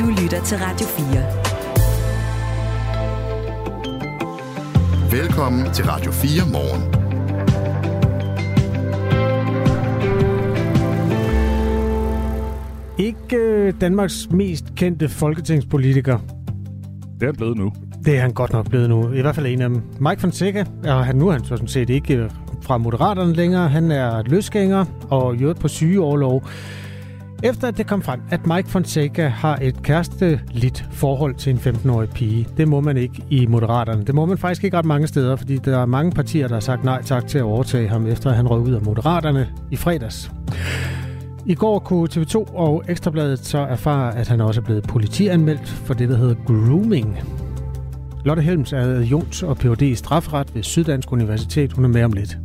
Du lytter til Radio 4. Velkommen til Radio 4 morgen. Ikke øh, Danmarks mest kendte folketingspolitiker. Det er han blevet nu. Det er han godt nok blevet nu. I hvert fald en af dem. Mike Fonseca, og han, nu er han sådan set ikke øh, fra Moderaterne længere. Han er løsgænger og gjort på sygeoverlov. Efter at det kom frem, at Mike Fonseca har et kæresteligt forhold til en 15-årig pige, det må man ikke i Moderaterne. Det må man faktisk ikke ret mange steder, fordi der er mange partier, der har sagt nej tak til at overtage ham, efter at han røg ud af Moderaterne i fredags. I går kunne TV2 og Ekstrabladet så erfare, at han også er blevet politianmeldt for det, der hedder grooming. Lotte Helms er adjunkt og Ph.D. i strafferet ved Syddansk Universitet. Hun er med om lidt.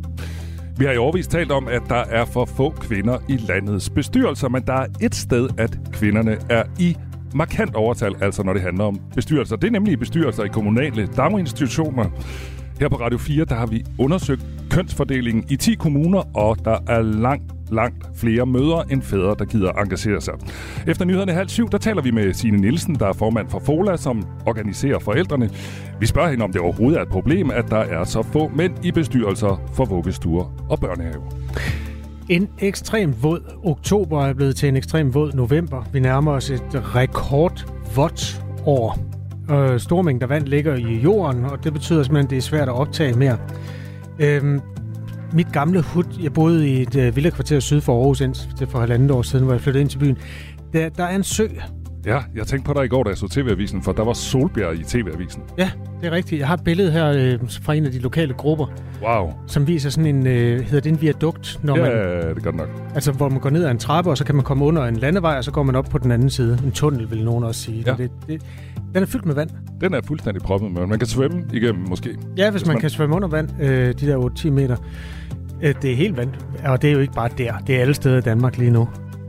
Vi har i overvis talt om, at der er for få kvinder i landets bestyrelser, men der er et sted, at kvinderne er i markant overtal, altså når det handler om bestyrelser. Det er nemlig bestyrelser i kommunale daginstitutioner. Her på Radio 4, der har vi undersøgt kønsfordelingen i 10 kommuner, og der er langt langt flere mødre end fædre, der gider engagere sig. Efter nyhederne halv syv, der taler vi med Signe Nielsen, der er formand for FOLA, som organiserer forældrene. Vi spørger hende, om det overhovedet er et problem, at der er så få mænd i bestyrelser for vuggestuer og børnehave. En ekstrem våd oktober er blevet til en ekstrem våd november. Vi nærmer os et rekordvådt år. Øh, store mængder vand ligger i jorden, og det betyder simpelthen, at det er svært at optage mere. Øhm, mit gamle hud, jeg boede i et øh, villakvarter syd for Aarhus indtil for halvandet år siden, hvor jeg flyttede ind til byen. Der, der er en sø. Ja, jeg tænkte på dig i går, da jeg så TV-avisen, for der var solbjerg i TV-avisen. Ja, det er rigtigt. Jeg har et billede her øh, fra en af de lokale grupper. Wow. Som viser sådan en, øh, hedder det en viadukt? Når ja, man, ja, det det nok. Altså, hvor man går ned ad en trappe, og så kan man komme under en landevej, og så går man op på den anden side. En tunnel, vil nogen også sige. Ja. Det, det, den er fyldt med vand. Den er fuldstændig proppet med Man kan svømme igennem, måske. Ja, hvis, hvis man, man kan svømme under vand, øh, de der 8-10 meter. Øh, det er helt vand, og det er jo ikke bare der. Det er alle steder i Danmark lige nu.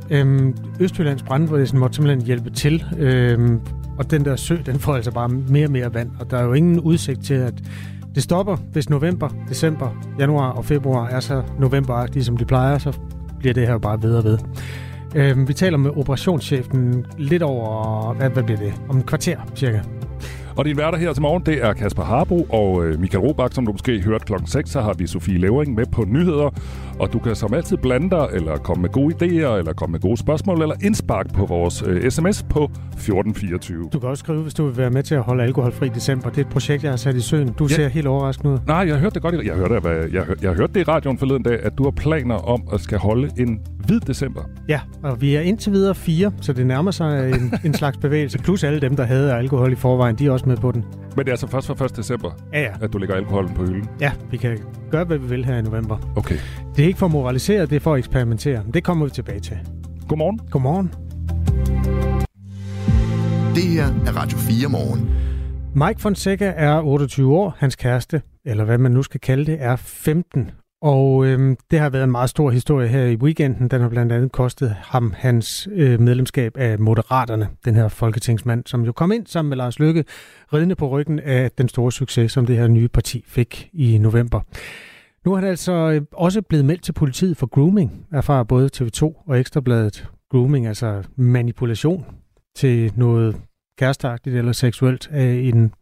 Øhm, Østjyllands brandvæsen måtte simpelthen hjælpe til, øhm, og den der sø, den får altså bare mere og mere vand, og der er jo ingen udsigt til, at det stopper, hvis november, december, januar og februar er så novemberagtige, som de plejer, så bliver det her bare ved og ved. Øh, vi taler med operationschefen lidt over, hvad, hvad bliver det, om et kvarter cirka. Og din værter her til morgen, det er Kasper Harbo og øh, Michael Robach, som du måske hørte klokken 6, så har vi Sofie Levering med på nyheder. Og du kan som altid blande dig, eller komme med gode idéer, eller komme med gode spørgsmål, eller indspark på vores øh, sms på 1424. Du kan også skrive, hvis du vil være med til at holde alkoholfri december. Det er et projekt, jeg har sat i søen. Du ja. ser helt overrasket ud. Nej, jeg har hørt det godt. Jeg hørte, jeg, jeg, jeg hørte det i radioen forleden dag, at du har planer om at skal holde en hvid december. Ja, og vi er indtil videre fire, så det nærmer sig en, en slags bevægelse. Plus alle dem, der havde alkohol i forvejen, de er også med på den. Men det er altså først fra 1. december, ja, ja. at du lægger alkoholen på hylden? Ja, vi kan gøre, hvad vi vil her i november. Okay. Det er ikke for at moralisere, det er for at eksperimentere. Men det kommer vi tilbage til. Godmorgen. Godmorgen. Det her er Radio 4 morgen. Mike Fonseca er 28 år. Hans kæreste, eller hvad man nu skal kalde det, er 15. Og øh, det har været en meget stor historie her i weekenden. Den har blandt andet kostet ham hans øh, medlemskab af Moderaterne, den her folketingsmand, som jo kom ind sammen med Lars Løkke, ridende på ryggen af den store succes, som det her nye parti fik i november. Nu er han altså øh, også blevet meldt til politiet for grooming, erfarer både TV2 og Ekstrabladet. Grooming, altså manipulation til noget kærestagtigt eller seksuelt af en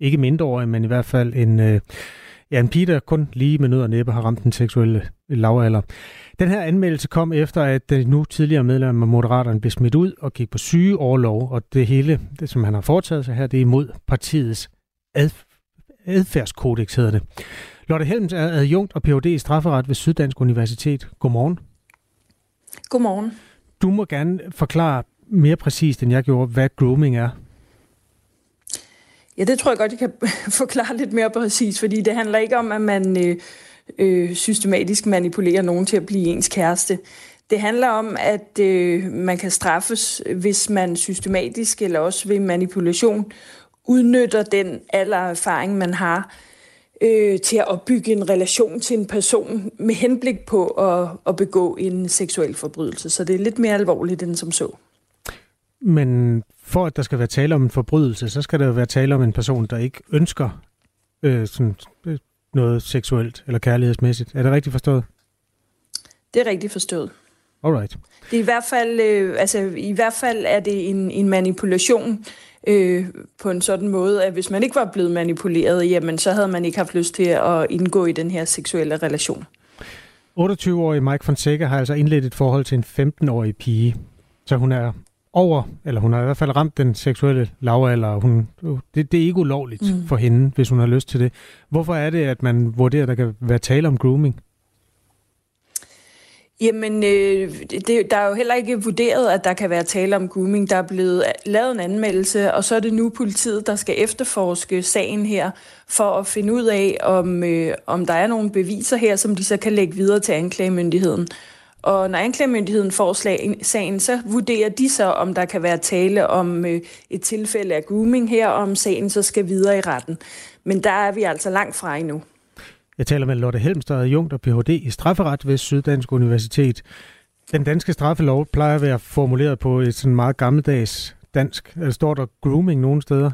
ikke mindreårig, men i hvert fald en... Øh, Ja, en pige, der kun lige med nød og næppe har ramt den seksuelle lavalder. Den her anmeldelse kom efter, at den nu tidligere medlem af Moderaterne blev smidt ud og gik på syge overlov, og det hele, det som han har foretaget sig her, det er imod partiets adf- adfærdskodex, hedder det. Lotte Helms er adjunkt og Ph.D. i strafferet ved Syddansk Universitet. Godmorgen. Godmorgen. Du må gerne forklare mere præcist, end jeg gjorde, hvad grooming er. Ja, det tror jeg godt, jeg kan forklare lidt mere præcis, fordi det handler ikke om, at man øh, øh, systematisk manipulerer nogen til at blive ens kæreste. Det handler om, at øh, man kan straffes, hvis man systematisk eller også ved manipulation udnytter den alder erfaring, man har, øh, til at opbygge en relation til en person med henblik på at, at begå en seksuel forbrydelse. Så det er lidt mere alvorligt end som så. Men for at der skal være tale om en forbrydelse, så skal der jo være tale om en person, der ikke ønsker øh, sådan, øh, noget seksuelt eller kærlighedsmæssigt. Er det rigtigt forstået? Det er rigtigt forstået. Alright. Det er i hvert fald, øh, altså, i hvert fald er det en, en manipulation øh, på en sådan måde, at hvis man ikke var blevet manipuleret, jamen så havde man ikke haft lyst til at indgå i den her seksuelle relation. 28-årige Mike Fonseca har altså indledt et forhold til en 15-årig pige. Så hun er over, eller hun har i hvert fald ramt den seksuelle lavalder. Hun, det, det er ikke ulovligt mm. for hende, hvis hun har lyst til det. Hvorfor er det, at man vurderer, at der kan være tale om grooming? Jamen, øh, det, der er jo heller ikke vurderet, at der kan være tale om grooming. Der er blevet lavet en anmeldelse, og så er det nu politiet, der skal efterforske sagen her, for at finde ud af, om, øh, om der er nogle beviser her, som de så kan lægge videre til anklagemyndigheden. Og når anklagemyndigheden får sagen, så vurderer de så, om der kan være tale om øh, et tilfælde af grooming her, og om sagen så skal videre i retten. Men der er vi altså langt fra endnu. Jeg taler med Lotte Helmstad, Jungt og Ph.D. i strafferet ved Syddansk Universitet. Den danske straffelov plejer at være formuleret på et sådan meget gammeldags dansk. Eller står der grooming nogen steder?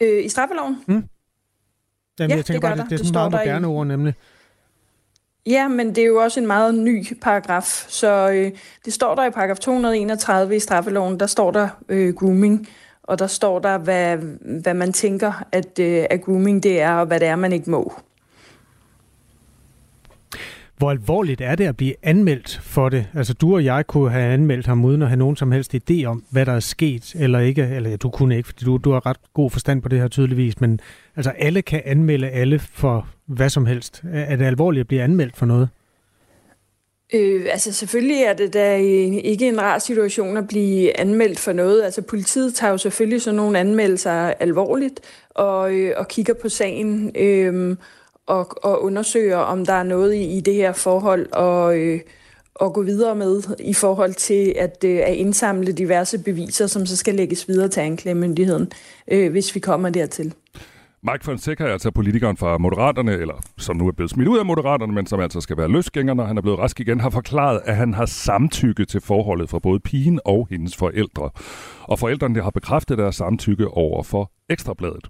Øh, I straffeloven? Mm. Jamen, ja, jeg tænker det bare, det, det er sådan et meget moderne i... ord nemlig. Ja, men det er jo også en meget ny paragraf, så øh, det står der i paragraf 231 i straffeloven, der står der øh, grooming, og der står der, hvad, hvad man tænker, at, øh, at grooming det er, og hvad det er, man ikke må. Hvor alvorligt er det at blive anmeldt for det? Altså du og jeg kunne have anmeldt ham uden at have nogen som helst idé om, hvad der er sket eller ikke. Eller ja, du kunne ikke, fordi du, du har ret god forstand på det her tydeligvis. Men altså alle kan anmelde alle for hvad som helst. Er det alvorligt at blive anmeldt for noget? Øh, altså selvfølgelig er det da ikke en rar situation at blive anmeldt for noget. Altså politiet tager jo selvfølgelig sådan nogle anmeldelser alvorligt og, øh, og kigger på sagen. Øh, og, og undersøger, om der er noget i, i det her forhold, og, øh, og gå videre med i forhold til at, øh, at indsamle diverse beviser, som så skal lægges videre til anklagemyndigheden, øh, hvis vi kommer dertil. Mike Fonseca er altså politikeren fra Moderaterne, eller som nu er blevet smidt ud af Moderaterne, men som altså skal være løsgænger, når han er blevet rask igen, har forklaret, at han har samtykke til forholdet fra både pigen og hendes forældre. Og forældrene har bekræftet deres samtykke over for Ekstrabladet.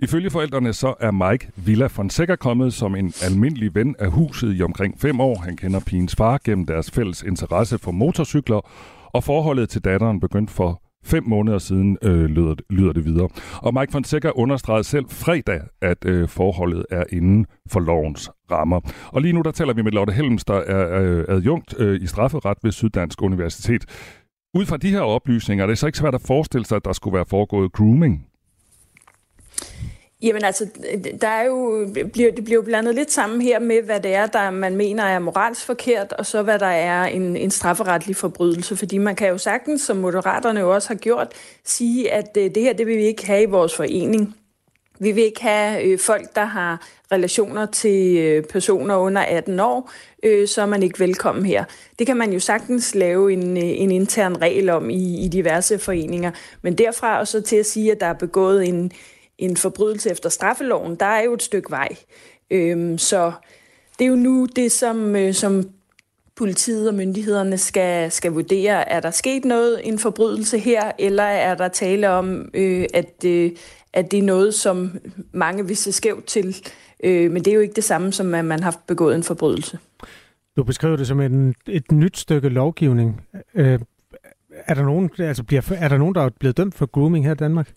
Ifølge forældrene så er Mike Villa Fonseca kommet som en almindelig ven af huset i omkring fem år. Han kender pigens far gennem deres fælles interesse for motorcykler, og forholdet til datteren begyndte for fem måneder siden, øh, lyder, lyder det videre. Og Mike Fonseca understregede selv fredag, at øh, forholdet er inden for lovens rammer. Og lige nu der taler vi med Lotte Helms, der er øh, adjunkt øh, i strafferet ved Syddansk Universitet. Ud fra de her oplysninger er det så ikke svært at forestille sig, at der skulle være foregået grooming Jamen altså, der er jo, bliver, det bliver jo blandet lidt sammen her med, hvad det er, der man mener er moralsk forkert, og så hvad der er en, en strafferetlig forbrydelse. Fordi man kan jo sagtens, som moderaterne jo også har gjort, sige, at øh, det her, det vil vi ikke have i vores forening. Vi vil ikke have øh, folk, der har relationer til øh, personer under 18 år, øh, så er man ikke velkommen her. Det kan man jo sagtens lave en, øh, en intern regel om i, i diverse foreninger. Men derfra og så til at sige, at der er begået en, en forbrydelse efter straffeloven, der er jo et stykke vej. Øhm, så det er jo nu det, som, øh, som politiet og myndighederne skal, skal vurdere. Er der sket noget, en forbrydelse her, eller er der tale om, øh, at, øh, at det er noget, som mange vil se skævt til? Øh, men det er jo ikke det samme, som at man har begået en forbrydelse. Du beskriver det som en, et nyt stykke lovgivning. Øh, er, der nogen, altså bliver, er der nogen, der er blevet dømt for grooming her i Danmark?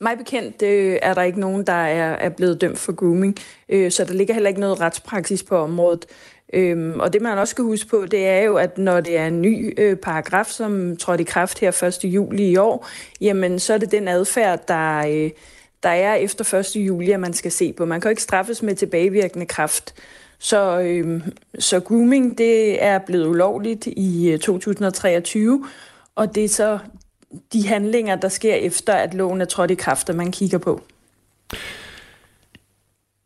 Mig bekendt øh, er der ikke nogen, der er, er blevet dømt for grooming, øh, så der ligger heller ikke noget retspraksis på området. Øhm, og det man også skal huske på, det er jo, at når det er en ny øh, paragraf, som trådte i kraft her 1. juli i år, jamen så er det den adfærd, der, øh, der er efter 1. juli, at man skal se på. Man kan jo ikke straffes med tilbagevirkende kraft. Så, øh, så grooming, det er blevet ulovligt i øh, 2023, og det er så de handlinger, der sker efter, at loven er trådt i kraft, at man kigger på.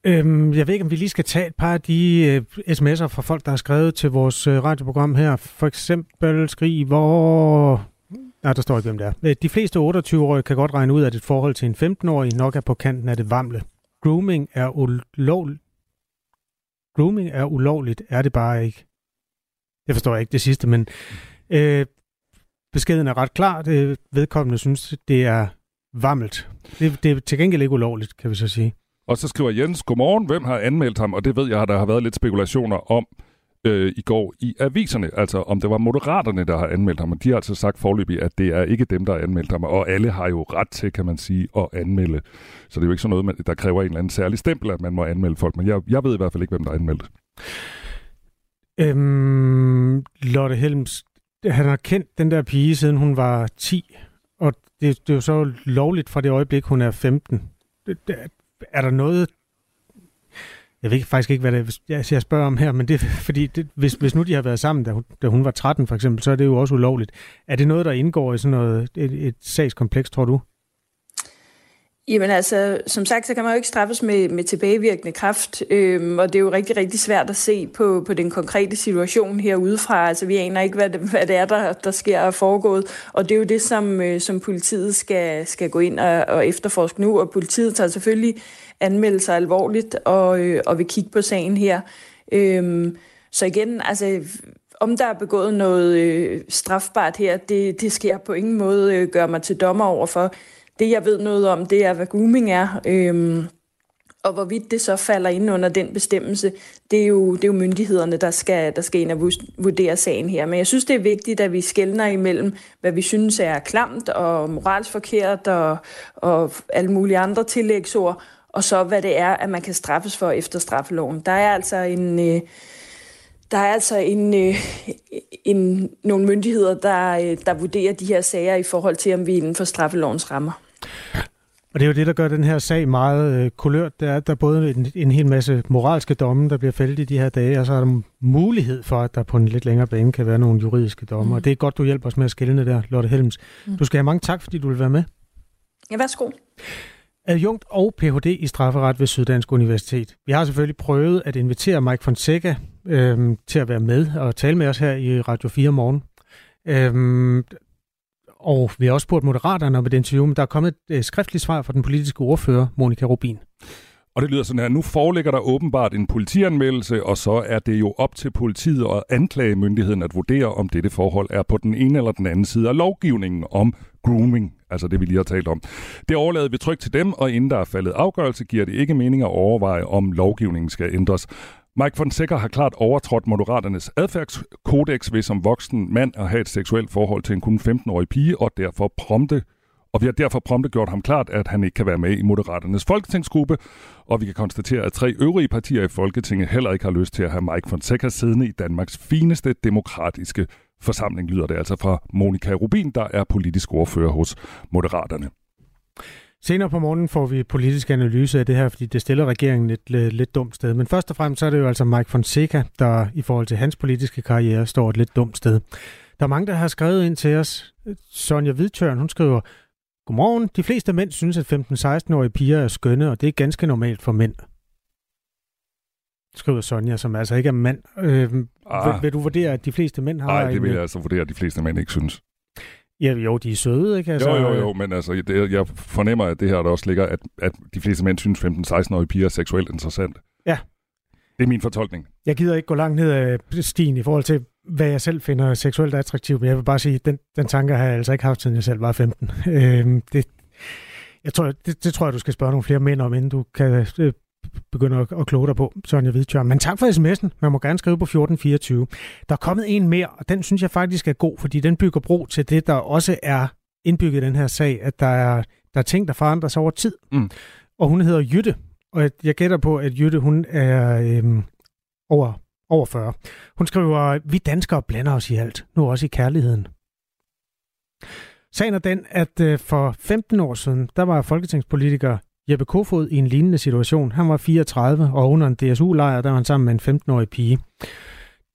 Øhm, jeg ved ikke, om vi lige skal tage et par af de øh, sms'er fra folk, der har skrevet til vores øh, radioprogram her. For eksempel skrig, hvor... Nej, der står ikke, hvem det er. Øh, de fleste 28-årige kan godt regne ud, at et forhold til en 15-årig nok er på kanten af det vamle. Grooming er ulovligt. Grooming er ulovligt, er det bare ikke. Jeg forstår ikke det sidste, men øh, beskeden er ret klar. Det vedkommende synes, det er varmelt. Det, det er til gengæld ikke ulovligt, kan vi så sige. Og så skriver Jens, godmorgen, hvem har anmeldt ham? Og det ved jeg, der har været lidt spekulationer om. øh, i går i aviserne, altså om det var moderaterne, der har anmeldt ham, og de har altså sagt forløbig, at det er ikke dem, der har anmeldt ham, og alle har jo ret til, kan man sige, at anmelde. Så det er jo ikke sådan noget, der kræver en eller anden særlig stempel, at man må anmelde folk, men jeg, jeg ved i hvert fald ikke, hvem der har anmeldt. Øhm, Lotte Helms, han har kendt den der pige, siden hun var 10, og det, det er jo så lovligt fra det øjeblik, hun er 15. Er der noget, jeg ved faktisk ikke, hvad det er, jeg, spørger om her, men det fordi, det, hvis, hvis nu de har været sammen, da hun, da hun var 13 for eksempel, så er det jo også ulovligt. Er det noget, der indgår i sådan noget, et, et sagskompleks, tror du? Jamen altså, som sagt, så kan man jo ikke straffes med, med tilbagevirkende kraft, øhm, og det er jo rigtig, rigtig svært at se på, på den konkrete situation herudefra. Altså, vi aner ikke, hvad det, hvad det er, der, der sker og foregået, og det er jo det, som, øh, som politiet skal, skal gå ind og, og efterforske nu, og politiet tager selvfølgelig anmeldelser alvorligt og, øh, og vil kigge på sagen her. Øhm, så igen, altså, om der er begået noget øh, strafbart her, det, det skal jeg på ingen måde øh, gøre mig til dommer over for. Det, jeg ved noget om, det er, hvad grooming er. Øhm, og hvorvidt det så falder ind under den bestemmelse, det er jo, det er jo myndighederne, der skal, der skal ind og vurdere sagen her. Men jeg synes, det er vigtigt, at vi skældner imellem, hvad vi synes er klamt og moralsk forkert og, og alle mulige andre tillægsord, og så hvad det er, at man kan straffes for efter straffeloven. Der er altså en... Øh, der er altså en, øh, en, nogle myndigheder, der, øh, der vurderer de her sager i forhold til, om vi er inden for straffelovens rammer. Og det er jo det, der gør den her sag meget øh, kulørt. Det er, at der er både en, en hel masse moralske domme, der bliver fældet i de her dage, og så er der mulighed for, at der på en lidt længere bane kan være nogle juridiske domme. Mm. Og det er godt, du hjælper os med at skille der, Lotte Helms. Mm. Du skal have mange tak, fordi du vil være med. Ja, værsgo adjunkt og Ph.D. i strafferet ved Syddansk Universitet. Vi har selvfølgelig prøvet at invitere Mike Fonseca øhm, til at være med og tale med os her i Radio 4 morgen. Øh, og vi har også spurgt moderaterne om et interview, men der er kommet et øh, skriftligt svar fra den politiske ordfører, Monika Rubin. Og det lyder sådan her, nu foreligger der åbenbart en politianmeldelse, og så er det jo op til politiet og anklagemyndigheden at vurdere, om dette forhold er på den ene eller den anden side af lovgivningen om grooming, altså det vi lige har talt om. Det overlader vi trygt til dem, og inden der er faldet afgørelse, giver det ikke mening at overveje, om lovgivningen skal ændres. Mike Fonseca har klart overtrådt Moderaternes adfærdskodex ved som voksen mand at have et seksuelt forhold til en kun 15-årig pige, og derfor prompte og vi har derfor prompte gjort ham klart, at han ikke kan være med i Moderaternes folketingsgruppe, og vi kan konstatere, at tre øvrige partier i Folketinget heller ikke har lyst til at have Mike Fonseca siddende i Danmarks fineste demokratiske forsamling, lyder det altså fra Monika Rubin, der er politisk ordfører hos Moderaterne. Senere på morgenen får vi politisk analyse af det her, fordi det stiller regeringen et lidt, lidt dumt sted. Men først og fremmest så er det jo altså Mike Fonseca, der i forhold til hans politiske karriere står et lidt dumt sted. Der er mange, der har skrevet ind til os. Sonja Hvidtørn, hun skriver, Godmorgen. De fleste mænd synes, at 15-16-årige piger er skønne, og det er ganske normalt for mænd. Skriver Sonja, som altså ikke er mand. Øh, ah. vil, vil du vurdere, at de fleste mænd har... Nej, det vil jeg altså vurdere, at de fleste mænd ikke synes. Ja, jo, de er søde, ikke? Altså, jo, jo, jo, men altså, det, jeg fornemmer, at det her der også ligger, at, at de fleste mænd synes, 15-16-årige piger er seksuelt interessant. Ja. Det er min fortolkning. Jeg gider ikke gå langt ned af stien i forhold til, hvad jeg selv finder seksuelt attraktivt, men jeg vil bare sige, at den, den tanke har jeg altså ikke haft, siden jeg selv var 15. Øh, det, jeg tror, det, det tror jeg, du skal spørge nogle flere mænd om, inden du kan øh, begynde at, at kloge dig på, Sonja Hvidtjørn. Men tak for sms'en. Man må gerne skrive på 1424. Der er kommet en mere, og den synes jeg faktisk er god, fordi den bygger bro til det, der også er indbygget i den her sag, at der er, der er ting, der forandrer sig over tid. Mm. Og hun hedder Jytte, og jeg gætter på, at Jytte, hun er øhm, over over 40. Hun skriver, vi danskere blander os i alt, nu også i kærligheden. Sagen er den, at øh, for 15 år siden, der var folketingspolitiker Jeppe Kofod i en lignende situation. Han var 34, og under en DSU-lejr, der var han sammen med en 15-årig pige.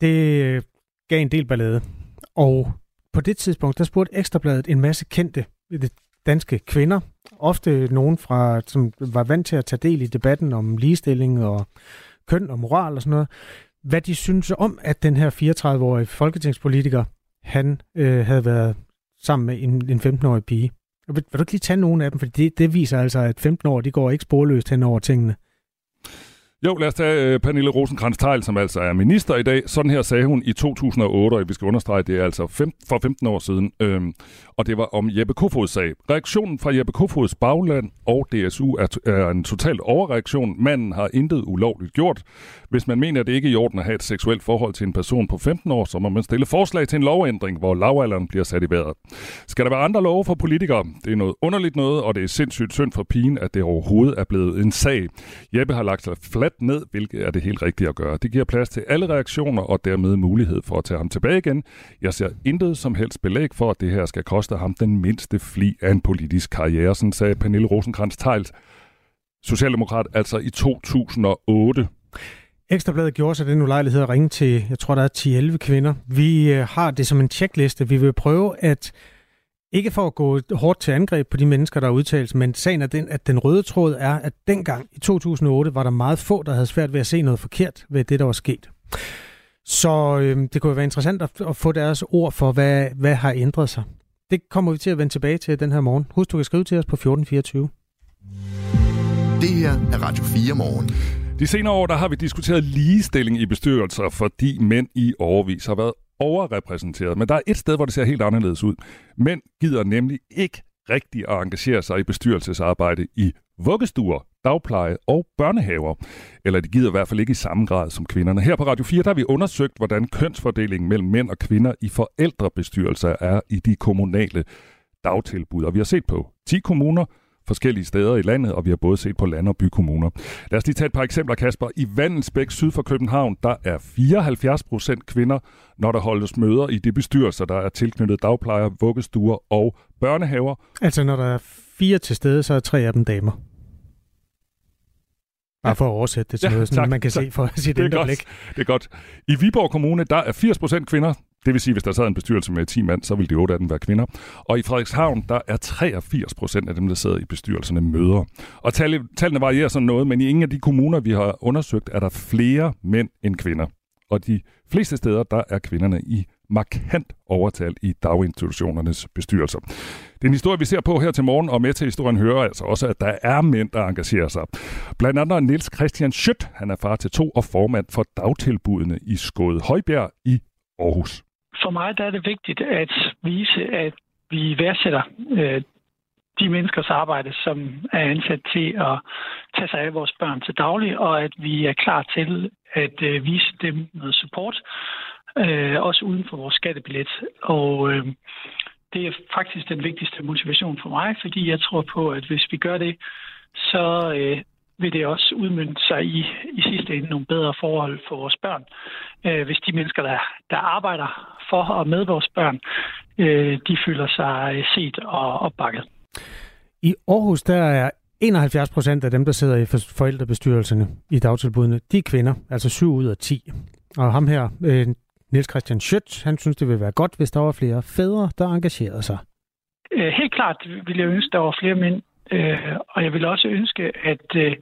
Det øh, gav en del ballade. Og på det tidspunkt, der spurgte Ekstrabladet en masse kendte øh, danske kvinder, ofte nogen fra, som var vant til at tage del i debatten om ligestilling og køn og moral og sådan noget, hvad de synes om, at den her 34-årige folketingspolitiker, han øh, havde været sammen med en, en 15-årig pige. Vil, vil du ikke lige tage nogle af dem? For det, det viser altså, at 15 år, de går ikke sporløst hen over tingene. Jo, lad os tage uh, Pernille rosenkrantz teil som altså er minister i dag. Sådan her sagde hun i 2008, og vi skal understrege, det er altså fem, for 15 år siden. Øhm, og det var om Jeppe Kofods sag. Reaktionen fra Jeppe Kofods bagland og DSU er, er en total overreaktion. Manden har intet ulovligt gjort. Hvis man mener, at det ikke er i orden at have et seksuelt forhold til en person på 15 år, så må man stille forslag til en lovændring, hvor lavalderen bliver sat i vejret. Skal der være andre love for politikere? Det er noget underligt noget, og det er sindssygt synd for pigen, at det overhovedet er blevet en sag. Jeppe har lagt sig fladt ned, hvilket er det helt rigtige at gøre. Det giver plads til alle reaktioner og dermed mulighed for at tage ham tilbage igen. Jeg ser intet som helst belæg for, at det her skal koste ham den mindste fli af en politisk karriere, sådan sagde Pernille rosenkrantz teils Socialdemokrat, altså i 2008. Ekstrabladet gjorde sig den ulejlighed at ringe til, jeg tror der er 10-11 kvinder. Vi øh, har det som en tjekliste. Vi vil prøve at, ikke for at gå hårdt til angreb på de mennesker, der er udtalt, men sagen er den, at den røde tråd er, at dengang i 2008 var der meget få, der havde svært ved at se noget forkert ved det, der var sket. Så øh, det kunne være interessant at, at få deres ord for, hvad, hvad har ændret sig. Det kommer vi til at vende tilbage til den her morgen. Husk, du kan skrive til os på 1424. Det her er Radio 4 morgen. De senere år der har vi diskuteret ligestilling i bestyrelser, fordi mænd i overvis har været overrepræsenteret. Men der er et sted, hvor det ser helt anderledes ud. Mænd gider nemlig ikke rigtig at engagere sig i bestyrelsesarbejde i vuggestuer, dagpleje og børnehaver. Eller de gider i hvert fald ikke i samme grad som kvinderne. Her på Radio 4 der har vi undersøgt, hvordan kønsfordelingen mellem mænd og kvinder i forældrebestyrelser er i de kommunale dagtilbud. Og vi har set på 10 kommuner, forskellige steder i landet, og vi har både set på land- og bykommuner. Lad os lige tage et par eksempler, Kasper. I Vandensbæk syd for København, der er 74 procent kvinder, når der holdes møder i de bestyrelser, der er tilknyttet dagplejer, vuggestuer og børnehaver. Altså når der er fire til stede, så er tre af dem damer. Bare for at oversætte det til ja, noget, sådan, tak, man kan tak. se for sit det er blik. Det er godt. I Viborg Kommune, der er 80 procent kvinder. Det vil sige, hvis der sad en bestyrelse med 10 mand, så ville de 8 af dem være kvinder. Og i Frederikshavn, der er 83 procent af dem, der sidder i bestyrelserne, møder. Og tallene varierer sådan noget, men i ingen af de kommuner, vi har undersøgt, er der flere mænd end kvinder. Og de fleste steder, der er kvinderne i markant overtal i daginstitutionernes bestyrelser. Det er en historie, vi ser på her til morgen, og med til historien hører altså også, at der er mænd, der engagerer sig. Blandt andet Niels Christian Schødt, han er far til to og formand for dagtilbudene i Skåde Højbjerg i Aarhus. For mig der er det vigtigt at vise, at vi værdsætter øh, de menneskers arbejde, som er ansat til at tage sig af vores børn til daglig, og at vi er klar til at øh, vise dem noget support, øh, også uden for vores skattebillet. Og øh, det er faktisk den vigtigste motivation for mig, fordi jeg tror på, at hvis vi gør det, så øh, vil det også udmynde sig i, i sidste ende nogle bedre forhold for vores børn. Øh, hvis de mennesker, der, der arbejder for og med vores børn, øh, de føler sig øh, set og opbakket. I Aarhus, der er 71 procent af dem, der sidder i forældrebestyrelserne i dagtilbudene, de er kvinder, altså 7 ud af 10. Og ham her, øh, Niels Christian Schødt, han synes, det ville være godt, hvis der var flere fædre, der engagerede sig. Øh, helt klart ville jeg ønske, der var flere mænd, øh, og jeg ville også ønske, at øh,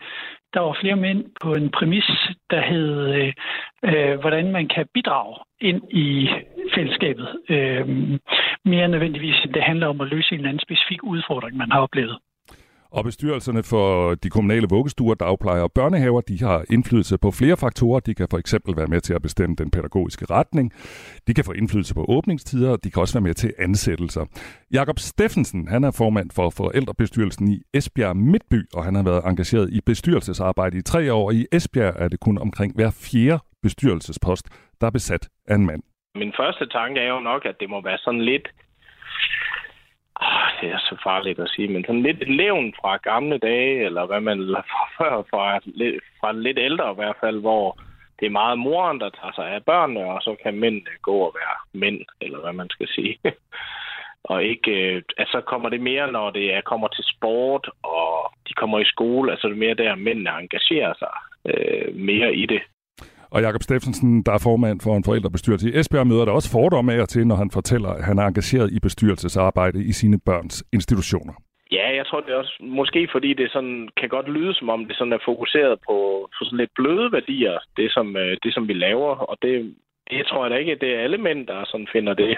der var flere mænd på en præmis, der hed, øh, hvordan man kan bidrage ind i fællesskabet. Øh, mere nødvendigvis, end det handler om at løse en eller anden specifik udfordring, man har oplevet. Og bestyrelserne for de kommunale vuggestuer, dagplejer og børnehaver, de har indflydelse på flere faktorer. De kan for eksempel være med til at bestemme den pædagogiske retning. De kan få indflydelse på åbningstider, og de kan også være med til ansættelser. Jakob Steffensen, han er formand for forældrebestyrelsen i Esbjerg Midtby, og han har været engageret i bestyrelsesarbejde i tre år. I Esbjerg er det kun omkring hver fjerde bestyrelsespost, der er besat af en mand. Min første tanke er jo nok, at det må være sådan lidt det er så farligt at sige, men sådan lidt et levn fra gamle dage, eller hvad man fra før, fra, fra lidt ældre i hvert fald, hvor det er meget moren, der tager sig af børnene, og så kan mændene gå og være mænd, eller hvad man skal sige. og ikke, øh, altså kommer det mere, når det er, kommer til sport, og de kommer i skole, altså det er mere der, mændene engagerer sig øh, mere i det. Og Jakob Steffensen, der er formand for en forældrebestyrelse i Esbjerg, møder der også fordomme af til, når han fortæller, at han er engageret i bestyrelsesarbejde i sine børns institutioner. Ja, jeg tror det er også måske fordi det sådan, kan godt lyde som om det sådan er fokuseret på, på sådan lidt bløde værdier, det som, øh, det som vi laver, og det, det tror jeg da ikke, det er alle mænd, der sådan finder det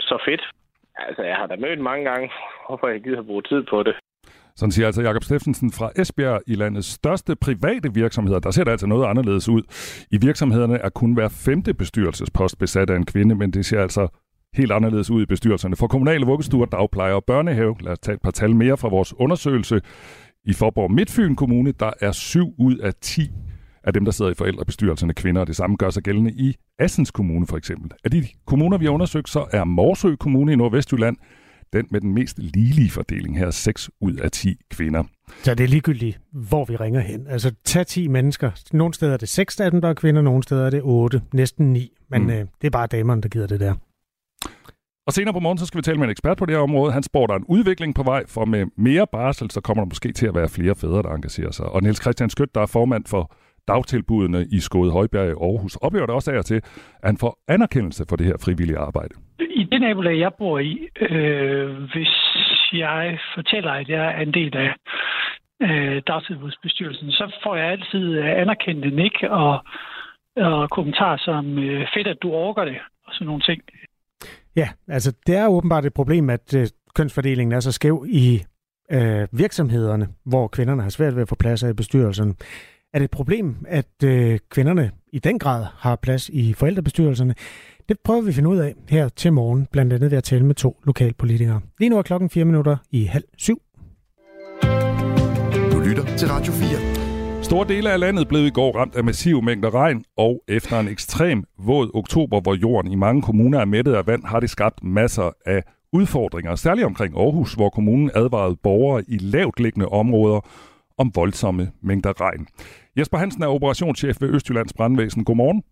så fedt. Altså, jeg har da mødt mange gange, hvorfor jeg gider bruge tid på det. Sådan siger altså Jakob Steffensen fra Esbjerg i landets største private virksomheder. Der ser det altså noget anderledes ud. I virksomhederne er kun hver femte bestyrelsespost besat af en kvinde, men det ser altså helt anderledes ud i bestyrelserne. For kommunale vuggestuer, dagplejer og børnehave, lad os tage et par tal mere fra vores undersøgelse. I Forborg Midtfyn Kommune, der er 7 ud af 10 af dem, der sidder i forældrebestyrelserne kvinder, og det samme gør sig gældende i Assens Kommune for eksempel. Af de kommuner, vi har undersøgt, så er Morsø Kommune i Nordvestjylland den med den mest ligelige fordeling her, 6 ud af 10 kvinder. Så det er ligegyldigt, hvor vi ringer hen. Altså, tag 10 mennesker. Nogle steder er det 6 af dem, der er kvinder, nogle steder er det 8, næsten 9. Men mm. øh, det er bare damerne, der giver det der. Og senere på morgen, så skal vi tale med en ekspert på det her område. Han spår, der er en udvikling på vej, for med mere barsel, så kommer der måske til at være flere fædre, der engagerer sig. Og Niels Christian Skødt, der er formand for dagtilbudene i Skåde Højbjerg i Aarhus, oplever det også af til, at han får anerkendelse for det her frivillige arbejde. I det nabolag, jeg bor i, øh, hvis jeg fortæller, at jeg er en del af øh, dagtilbudsbestyrelsen, så får jeg altid øh, anerkendt en ikke og, og kommentarer som, øh, fedt, at du orker det, og sådan nogle ting. Ja, altså det er åbenbart et problem, at øh, kønsfordelingen er så skæv i øh, virksomhederne, hvor kvinderne har svært ved at få plads i bestyrelsen. Er det et problem, at øh, kvinderne i den grad har plads i forældrebestyrelserne? Det prøver vi at finde ud af her til morgen, blandt andet ved at tale med to lokalpolitikere. Lige nu er klokken 4 minutter i halv syv. Du lytter til Radio 4. Store dele af landet blev i går ramt af massive mængder regn, og efter en ekstrem våd oktober, hvor jorden i mange kommuner er mættet af vand, har det skabt masser af udfordringer, særligt omkring Aarhus, hvor kommunen advarede borgere i lavt liggende områder om voldsomme mængder regn. Jesper Hansen er operationschef ved Østjyllands Brandvæsen. Godmorgen.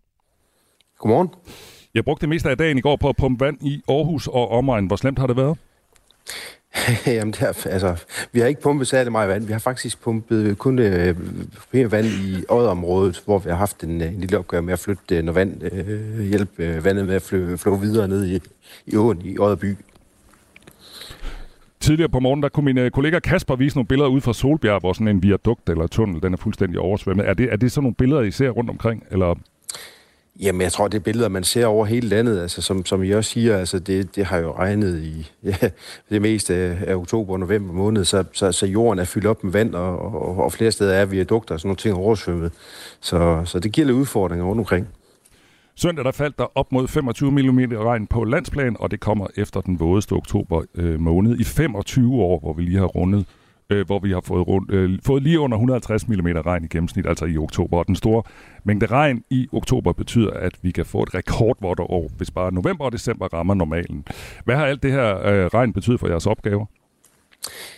Godmorgen. Jeg brugte det meste af dagen i går på at pumpe vand i Aarhus og omegn. Hvor slemt har det været? Jamen, det er, altså, vi har ikke pumpet særlig meget vand. Vi har faktisk pumpet kun øh, vand i Odderområdet, hvor vi har haft en, en lille opgave med at flytte øh, noget vand, øh, hjælpe øh, vandet med at flå, flå videre ned i, i åen i Odderby. Tidligere på morgen, der kunne min øh, kollega Kasper vise nogle billeder ud fra Solbjerg, hvor sådan en viadukt eller tunnel, den er fuldstændig oversvømmet. Er det, er det sådan nogle billeder, I ser rundt omkring? Eller Jamen, jeg tror, det er billeder, man ser over hele landet. Altså, som, som I også siger, altså, det, det har jo regnet i ja, det meste af, af oktober og november måned, så, så, så jorden er fyldt op med vand, og, og, og flere steder er viadukter og sådan nogle ting oversvømmet. Så, så det giver lidt udfordringer rundt omkring. Søndag der faldt der op mod 25 mm regn på landsplan, og det kommer efter den vådeste oktober øh, måned i 25 år, hvor vi lige har rundet øh, hvor vi har fået, rundt, øh, fået lige under 150 mm regn i gennemsnit, altså i oktober. Og den store mængde regn i oktober betyder, at vi kan få et rekordvådt år, hvis bare november og december rammer normalen. Hvad har alt det her øh, regn betydet for jeres opgaver?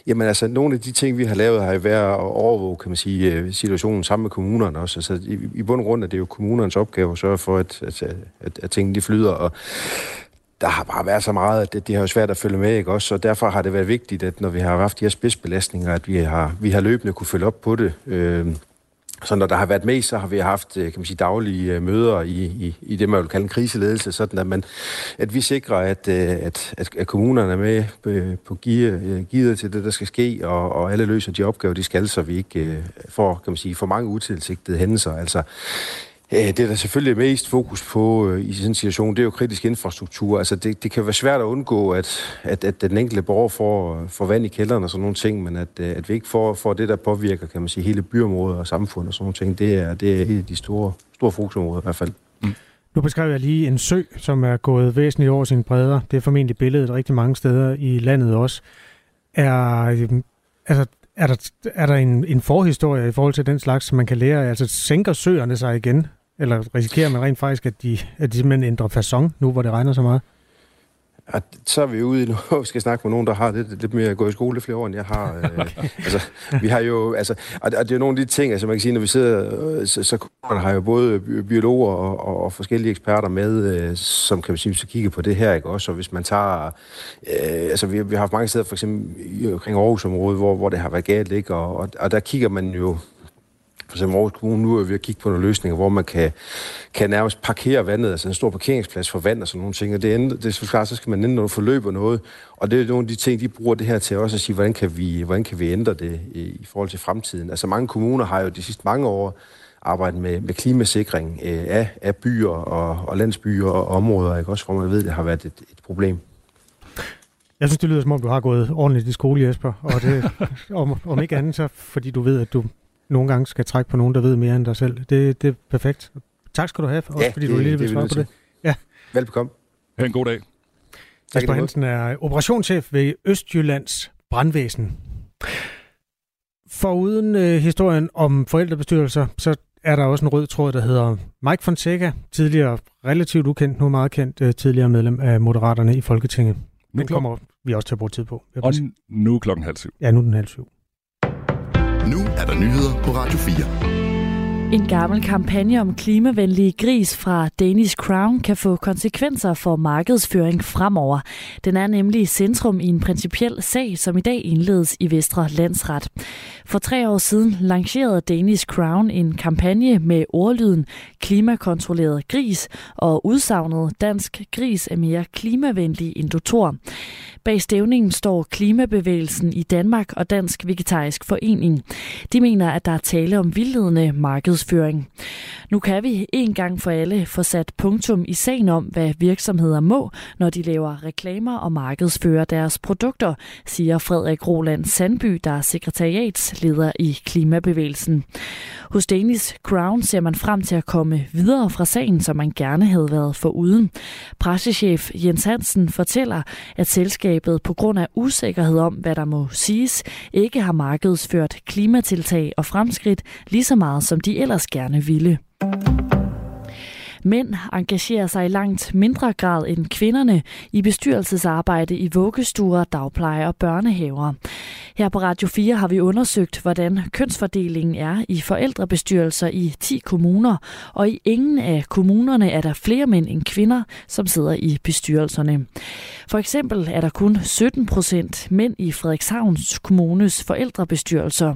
Jamen altså, nogle af de ting, vi har lavet, har jo været at overvåge, kan man sige, øh, situationen sammen med kommunerne også. Altså, i, i bund og grund er det jo kommunernes opgave at sørge for, at, at, at, at tingene de flyder, og der har bare været så meget, at det, det har jo svært at følge med, ikke også? Og derfor har det været vigtigt, at når vi har haft de her spidsbelastninger, at vi har, vi har løbende kunne følge op på det. Øh, så når der har været med, så har vi haft øh, kan man sige, daglige øh, møder i, i, i det, man vil kalde en kriseledelse, sådan at, man, at vi sikrer, at, øh, at, at, at kommunerne er med på givet til det, der skal ske, og, og alle løser de opgaver, de skal, så vi ikke får, kan man sige, for mange utilsigtede hændelser. Altså, Øh, det, der selvfølgelig er mest fokus på øh, i sådan en situation, det er jo kritisk infrastruktur. Altså, det, det kan være svært at undgå, at, at, at den enkelte borger får, får vand i kælderen og sådan nogle ting, men at, øh, at vi ikke får, får det, der påvirker, kan man sige, hele byområdet og samfundet og sådan nogle ting, det er, det er et af de store, store fokusområder i hvert fald. Mm. Nu beskrev jeg lige en sø, som er gået væsentligt over sine bredder. Det er formentlig billedet rigtig mange steder i landet også. Er, øhm, altså, er der, er der en, en forhistorie i forhold til den slags, som man kan lære? Altså, sænker søerne sig igen eller risikerer man rent faktisk, at de, at de simpelthen ændrer façon, nu hvor det regner så meget? Ja, så er vi ude i nu, vi skal snakke med nogen, der har lidt, lidt mere gået i skole flere år, end jeg har. Øh, okay. altså, vi har jo, altså, og det er jo nogle af de ting, altså man kan sige, når vi sidder, øh, så, så man har jo både biologer og, og, og forskellige eksperter med, øh, som kan man sige, så kigge på det her, ikke også? Og hvis man tager, øh, altså vi, vi har haft mange steder, for eksempel omkring Aarhusområdet, hvor, hvor det har været galt, ikke? Og, og, og der kigger man jo for eksempel Aarhus Kommune nu er ved at kigge på nogle løsninger, hvor man kan, kan nærmest parkere vandet, altså en stor parkeringsplads for vand og sådan nogle ting. Og det, ender, det er klart, så skal man ændre noget forløb og noget. Og det er nogle af de ting, de bruger det her til også at sige, hvordan kan vi, hvordan kan vi ændre det i, i forhold til fremtiden. Altså mange kommuner har jo de sidste mange år arbejdet med, med klimasikring øh, af, af byer og, og landsbyer og områder, ikke? også hvor man ved, at det har været et, et problem. Jeg synes, det lyder som om, du har gået ordentligt i skole, Jesper. Og det, om, om ikke andet, så fordi du ved, at du nogle gange skal trække på nogen, der ved mere end dig selv. Det, det er perfekt. Tak skal du have, også ja, fordi det, du lige vil svare på det. Ja. Velbekomme. Ha' en god dag. Jesper Hansen er operationschef ved Østjyllands Brandvæsen. For uden øh, historien om forældrebestyrelser, så er der også en rød tråd, der hedder Mike Fonseca, tidligere relativt ukendt, nu meget kendt, øh, tidligere medlem af Moderaterne i Folketinget. Den kommer vi også til at bruge tid på. Og nu er klokken halv syv. Ja, nu er den halv syv. Nu er der nyheder på Radio 4. En gammel kampagne om klimavenlige gris fra Danish Crown kan få konsekvenser for markedsføring fremover. Den er nemlig centrum i en principiel sag, som i dag indledes i Vestre Landsret. For tre år siden lancerede Danish Crown en kampagne med ordlyden klimakontrolleret gris og udsagnet dansk gris er mere klimavenlig end Dotor. Bag stævningen står Klimabevægelsen i Danmark og Dansk Vegetarisk Forening. De mener, at der er tale om vildledende markedsføring. Nu kan vi en gang for alle få sat punktum i sagen om, hvad virksomheder må, når de laver reklamer og markedsfører deres produkter, siger Frederik Roland Sandby, der er sekretariatsleder i Klimabevægelsen. Hos Danish Crown ser man frem til at komme videre fra sagen, som man gerne havde været for uden. Pressechef Jens Hansen fortæller, at selskabet på grund af usikkerhed om, hvad der må siges, ikke har markedsført klimatiltag og fremskridt lige så meget, som de ellers gerne ville. Mænd engagerer sig i langt mindre grad end kvinderne i bestyrelsesarbejde i vuggestuer, dagpleje og børnehaver. Her på Radio 4 har vi undersøgt, hvordan kønsfordelingen er i forældrebestyrelser i 10 kommuner, og i ingen af kommunerne er der flere mænd end kvinder, som sidder i bestyrelserne. For eksempel er der kun 17 procent mænd i Frederikshavns Kommunes forældrebestyrelser.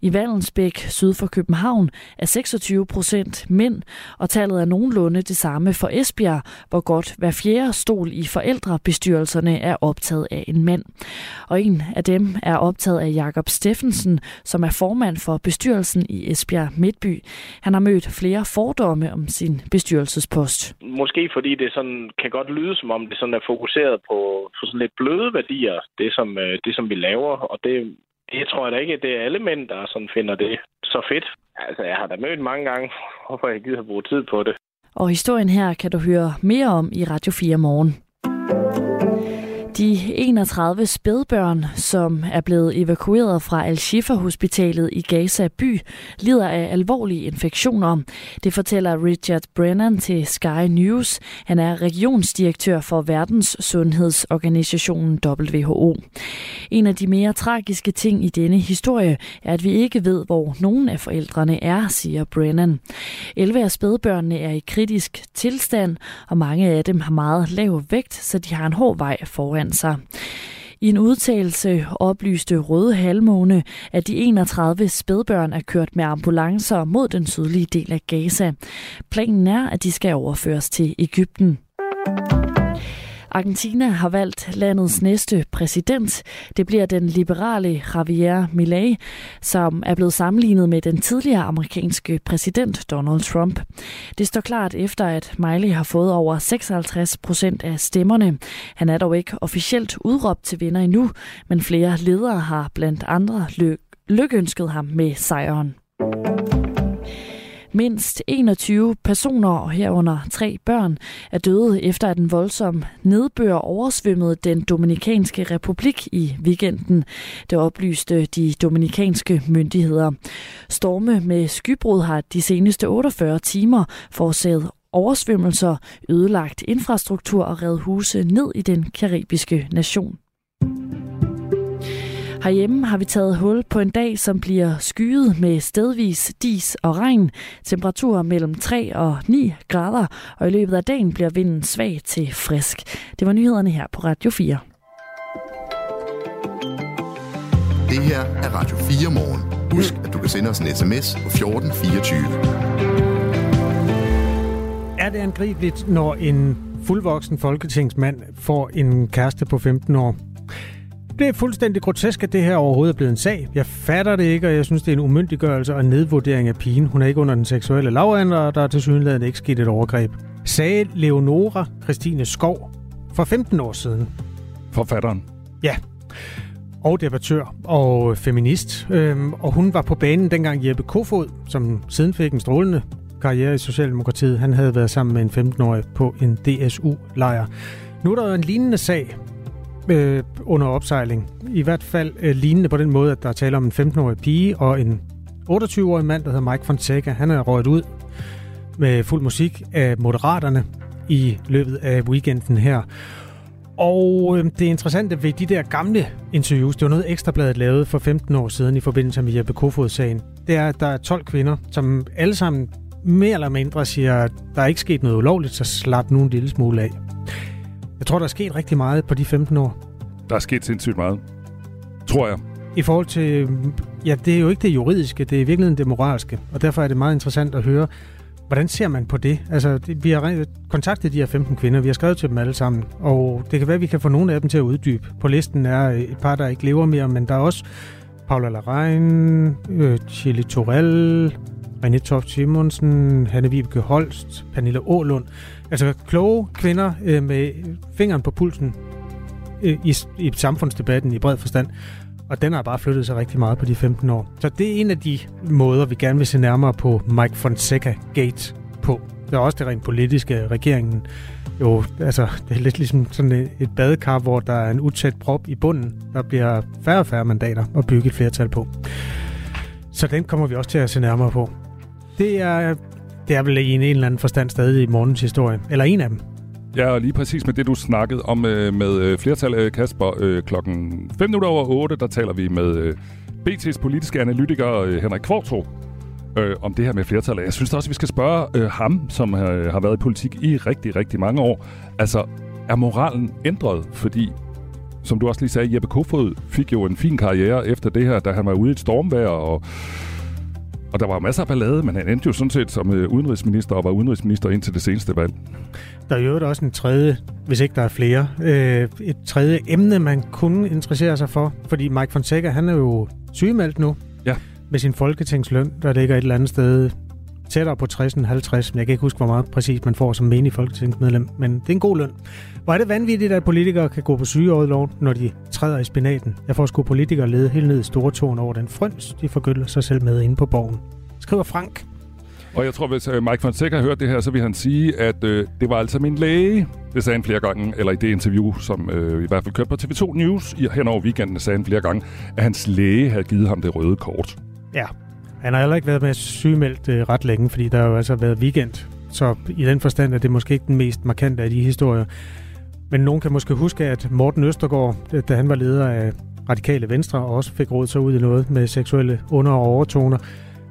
I Vallensbæk, syd for København, er 26 procent mænd, og tallet er nogenlunde det samme for Esbjerg, hvor godt hver fjerde stol i forældrebestyrelserne er optaget af en mand. Og en af dem er optaget af Jakob Steffensen, som er formand for bestyrelsen i Esbjerg Midtby. Han har mødt flere fordomme om sin bestyrelsespost. Måske fordi det sådan, kan godt lyde, som om det sådan er fokuseret på, på sådan lidt bløde værdier, det som, øh, det som vi laver, og det, det tror jeg da ikke, det er alle mænd, der sådan finder det så fedt. Altså, jeg har da mødt mange gange, hvorfor jeg gider bruge tid på det. Og historien her kan du høre mere om i Radio 4 morgen. De 31 spædbørn, som er blevet evakueret fra Al-Shifa-hospitalet i Gaza by, lider af alvorlige infektioner. Det fortæller Richard Brennan til Sky News. Han er regionsdirektør for Verdens Sundhedsorganisationen WHO. En af de mere tragiske ting i denne historie er, at vi ikke ved, hvor nogen af forældrene er, siger Brennan. 11 af spædbørnene er i kritisk tilstand, og mange af dem har meget lav vægt, så de har en hård vej foran sig. I en udtalelse oplyste Røde Halvmåne, at de 31 spædbørn er kørt med ambulancer mod den sydlige del af Gaza. Planen er, at de skal overføres til Ægypten. Argentina har valgt landets næste præsident. Det bliver den liberale Javier Milei, som er blevet sammenlignet med den tidligere amerikanske præsident Donald Trump. Det står klart efter, at Milei har fået over 56 procent af stemmerne. Han er dog ikke officielt udråbt til vinder endnu, men flere ledere har blandt andre lykønsket ham med sejren. Mindst 21 personer, herunder tre børn, er døde efter at en voldsom nedbør oversvømmede den Dominikanske Republik i weekenden. Det oplyste de dominikanske myndigheder. Storme med skybrud har de seneste 48 timer forårsaget oversvømmelser, ødelagt infrastruktur og reddet huse ned i den karibiske nation. Herhjemme har vi taget hul på en dag, som bliver skyet med stedvis dis og regn. Temperaturer mellem 3 og 9 grader, og i løbet af dagen bliver vinden svag til frisk. Det var nyhederne her på Radio 4. Det her er Radio 4 morgen. Husk, at du kan sende os en sms på 1424. Er det angribeligt, når en fuldvoksen folketingsmand får en kæreste på 15 år? Det er fuldstændig grotesk, at det her overhovedet er blevet en sag. Jeg fatter det ikke, og jeg synes, det er en umyndiggørelse og nedvurdering af pigen. Hun er ikke under den seksuelle lavalder, og der er til synligheden ikke sket et overgreb. Sagde Leonora Christine Skov for 15 år siden. Forfatteren. Ja, og debattør og feminist. Øhm, og hun var på banen dengang Jeppe Kofod, som siden fik en strålende karriere i Socialdemokratiet. Han havde været sammen med en 15-årig på en DSU-lejr. Nu er der jo en lignende sag øh, under opsejling. I hvert fald øh, lignende på den måde, at der er tale om en 15-årig pige og en 28-årig mand, der hedder Mike Fonseca. Han er røget ud med fuld musik af Moderaterne i løbet af weekenden her. Og øh, det interessante ved de der gamle interviews, det var noget Ekstrabladet lavede for 15 år siden i forbindelse med Jeppe Kofod-sagen, det er, at der er 12 kvinder, som alle sammen mere eller mindre siger, at der er ikke sket noget ulovligt, så slap nu en lille smule af. Jeg tror, der er sket rigtig meget på de 15 år. Der er sket sindssygt meget, tror jeg. I forhold til, ja, det er jo ikke det juridiske, det er i virkeligheden det moralske, og derfor er det meget interessant at høre, hvordan ser man på det? Altså, det, vi har kontaktet de her 15 kvinder, vi har skrevet til dem alle sammen, og det kan være, at vi kan få nogle af dem til at uddybe. På listen er et par, der ikke lever mere, men der er også Paula Larein, øh, Chili Torell, René Toft Simonsen, Hanne Vibeke Holst, Pernille Ålund. Altså kloge kvinder øh, med fingeren på pulsen øh, i, i samfundsdebatten i bred forstand. Og den har bare flyttet sig rigtig meget på de 15 år. Så det er en af de måder, vi gerne vil se nærmere på Mike Fonseca Gate på. Det er også det rent politiske. Regeringen jo, altså, det er lidt ligesom sådan et badekar, hvor der er en utæt prop i bunden. Der bliver færre og færre mandater at bygge et flertal på. Så den kommer vi også til at se nærmere på. Det er, det er vel i en, en eller anden forstand stadig i morgens historie. Eller en af dem. Ja, og lige præcis med det, du snakkede om øh, med øh, flertal, øh, Kasper. Øh, klokken 5 minutter over 8, der taler vi med øh, BT's politiske analytiker øh, Henrik Kvartro øh, om det her med flertal. Jeg synes også, vi skal spørge øh, ham, som øh, har været i politik i rigtig, rigtig mange år. Altså, er moralen ændret? Fordi, som du også lige sagde, Jeppe Kofod fik jo en fin karriere efter det her, da han var ude i et stormvejr og og der var masser af ballade, men han endte jo sådan set som øh, udenrigsminister og var udenrigsminister indtil det seneste valg. Der er jo også en tredje, hvis ikke der er flere, øh, et tredje emne, man kunne interessere sig for. Fordi Mike Fonseca, han er jo sygemeldt nu. Ja. Med sin folketingsløn, der ligger et eller andet sted tættere på 60 end 50. Men jeg kan ikke huske, hvor meget præcis man får som menig folketingsmedlem. Men det er en god løn. Hvor er det vanvittigt, at politikere kan gå på sygeåret, når de træder i spinaten. Jeg får sgu politikere lede helt ned i store tårn over den frøns, de forgylder sig selv med inde på borgen. Skriver Frank. Og jeg tror, hvis øh, Mike Fonseca har hørt det her, så vil han sige, at øh, det var altså min læge. Det sagde han flere gange, eller i det interview, som øh, i hvert fald kørte på TV2 News i, hen over weekenden, sagde han flere gange, at hans læge havde givet ham det røde kort. Ja, han har heller ikke været med sygemeldt øh, ret længe, fordi der har jo altså været weekend. Så i den forstand er det måske ikke den mest markante af de historier. Men nogen kan måske huske, at Morten Østergaard, da han var leder af Radikale Venstre, også fik råd sig ud i noget med seksuelle under- og overtoner,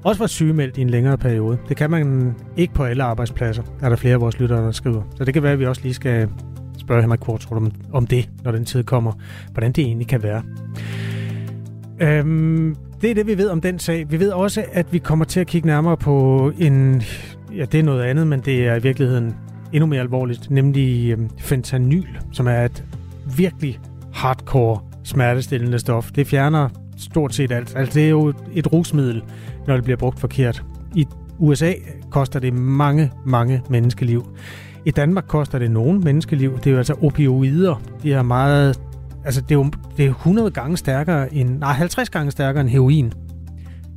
også var sygemeldt i en længere periode. Det kan man ikke på alle arbejdspladser, er der flere af vores lyttere, der skriver. Så det kan være, at vi også lige skal spørge Henrik Kvartrup om, om det, når den tid kommer. Hvordan det egentlig kan være. Øhm, det er det, vi ved om den sag. Vi ved også, at vi kommer til at kigge nærmere på en... Ja, det er noget andet, men det er i virkeligheden endnu mere alvorligt, nemlig øhm, fentanyl, som er et virkelig hardcore smertestillende stof. Det fjerner stort set alt. Altså, det er jo et rusmiddel, når det bliver brugt forkert. I USA koster det mange, mange menneskeliv. I Danmark koster det nogen menneskeliv. Det er jo altså opioider. De er meget... Altså, det er jo det er 100 gange stærkere end... Nej, 50 gange stærkere end heroin.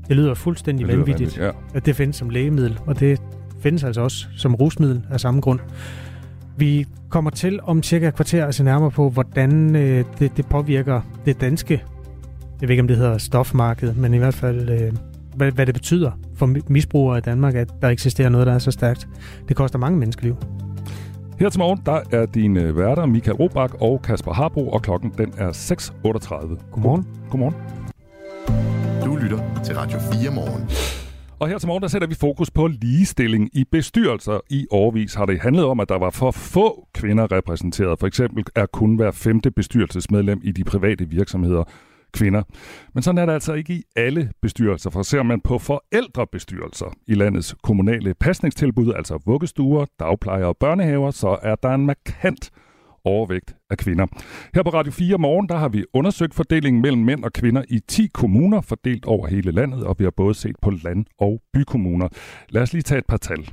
Det lyder fuldstændig det lyder vanvittigt, ja. at det findes som lægemiddel, og det findes altså også som rusmiddel af samme grund. Vi kommer til om cirka et kvarter at se nærmere på, hvordan øh, det, det påvirker det danske, jeg ved ikke om det hedder stofmarked, men i hvert fald øh, hvad, hvad det betyder for misbrugere i Danmark, at der eksisterer noget, der er så stærkt. Det koster mange menneskeliv. Her til morgen, der er dine værter Michael Robach og Kasper Harbo, og klokken den er 6.38. Godmorgen. Godmorgen. Du lytter til Radio 4 morgen. Og her til morgen, der sætter vi fokus på ligestilling i bestyrelser. I årvis har det handlet om, at der var for få kvinder repræsenteret. For eksempel er kun hver femte bestyrelsesmedlem i de private virksomheder kvinder. Men sådan er det altså ikke i alle bestyrelser, for ser man på forældrebestyrelser i landets kommunale pasningstilbud, altså vuggestuer, dagplejer og børnehaver, så er der en markant overvægt af kvinder. Her på Radio 4 morgen, der har vi undersøgt fordelingen mellem mænd og kvinder i 10 kommuner, fordelt over hele landet, og vi har både set på land- og bykommuner. Lad os lige tage et par tal.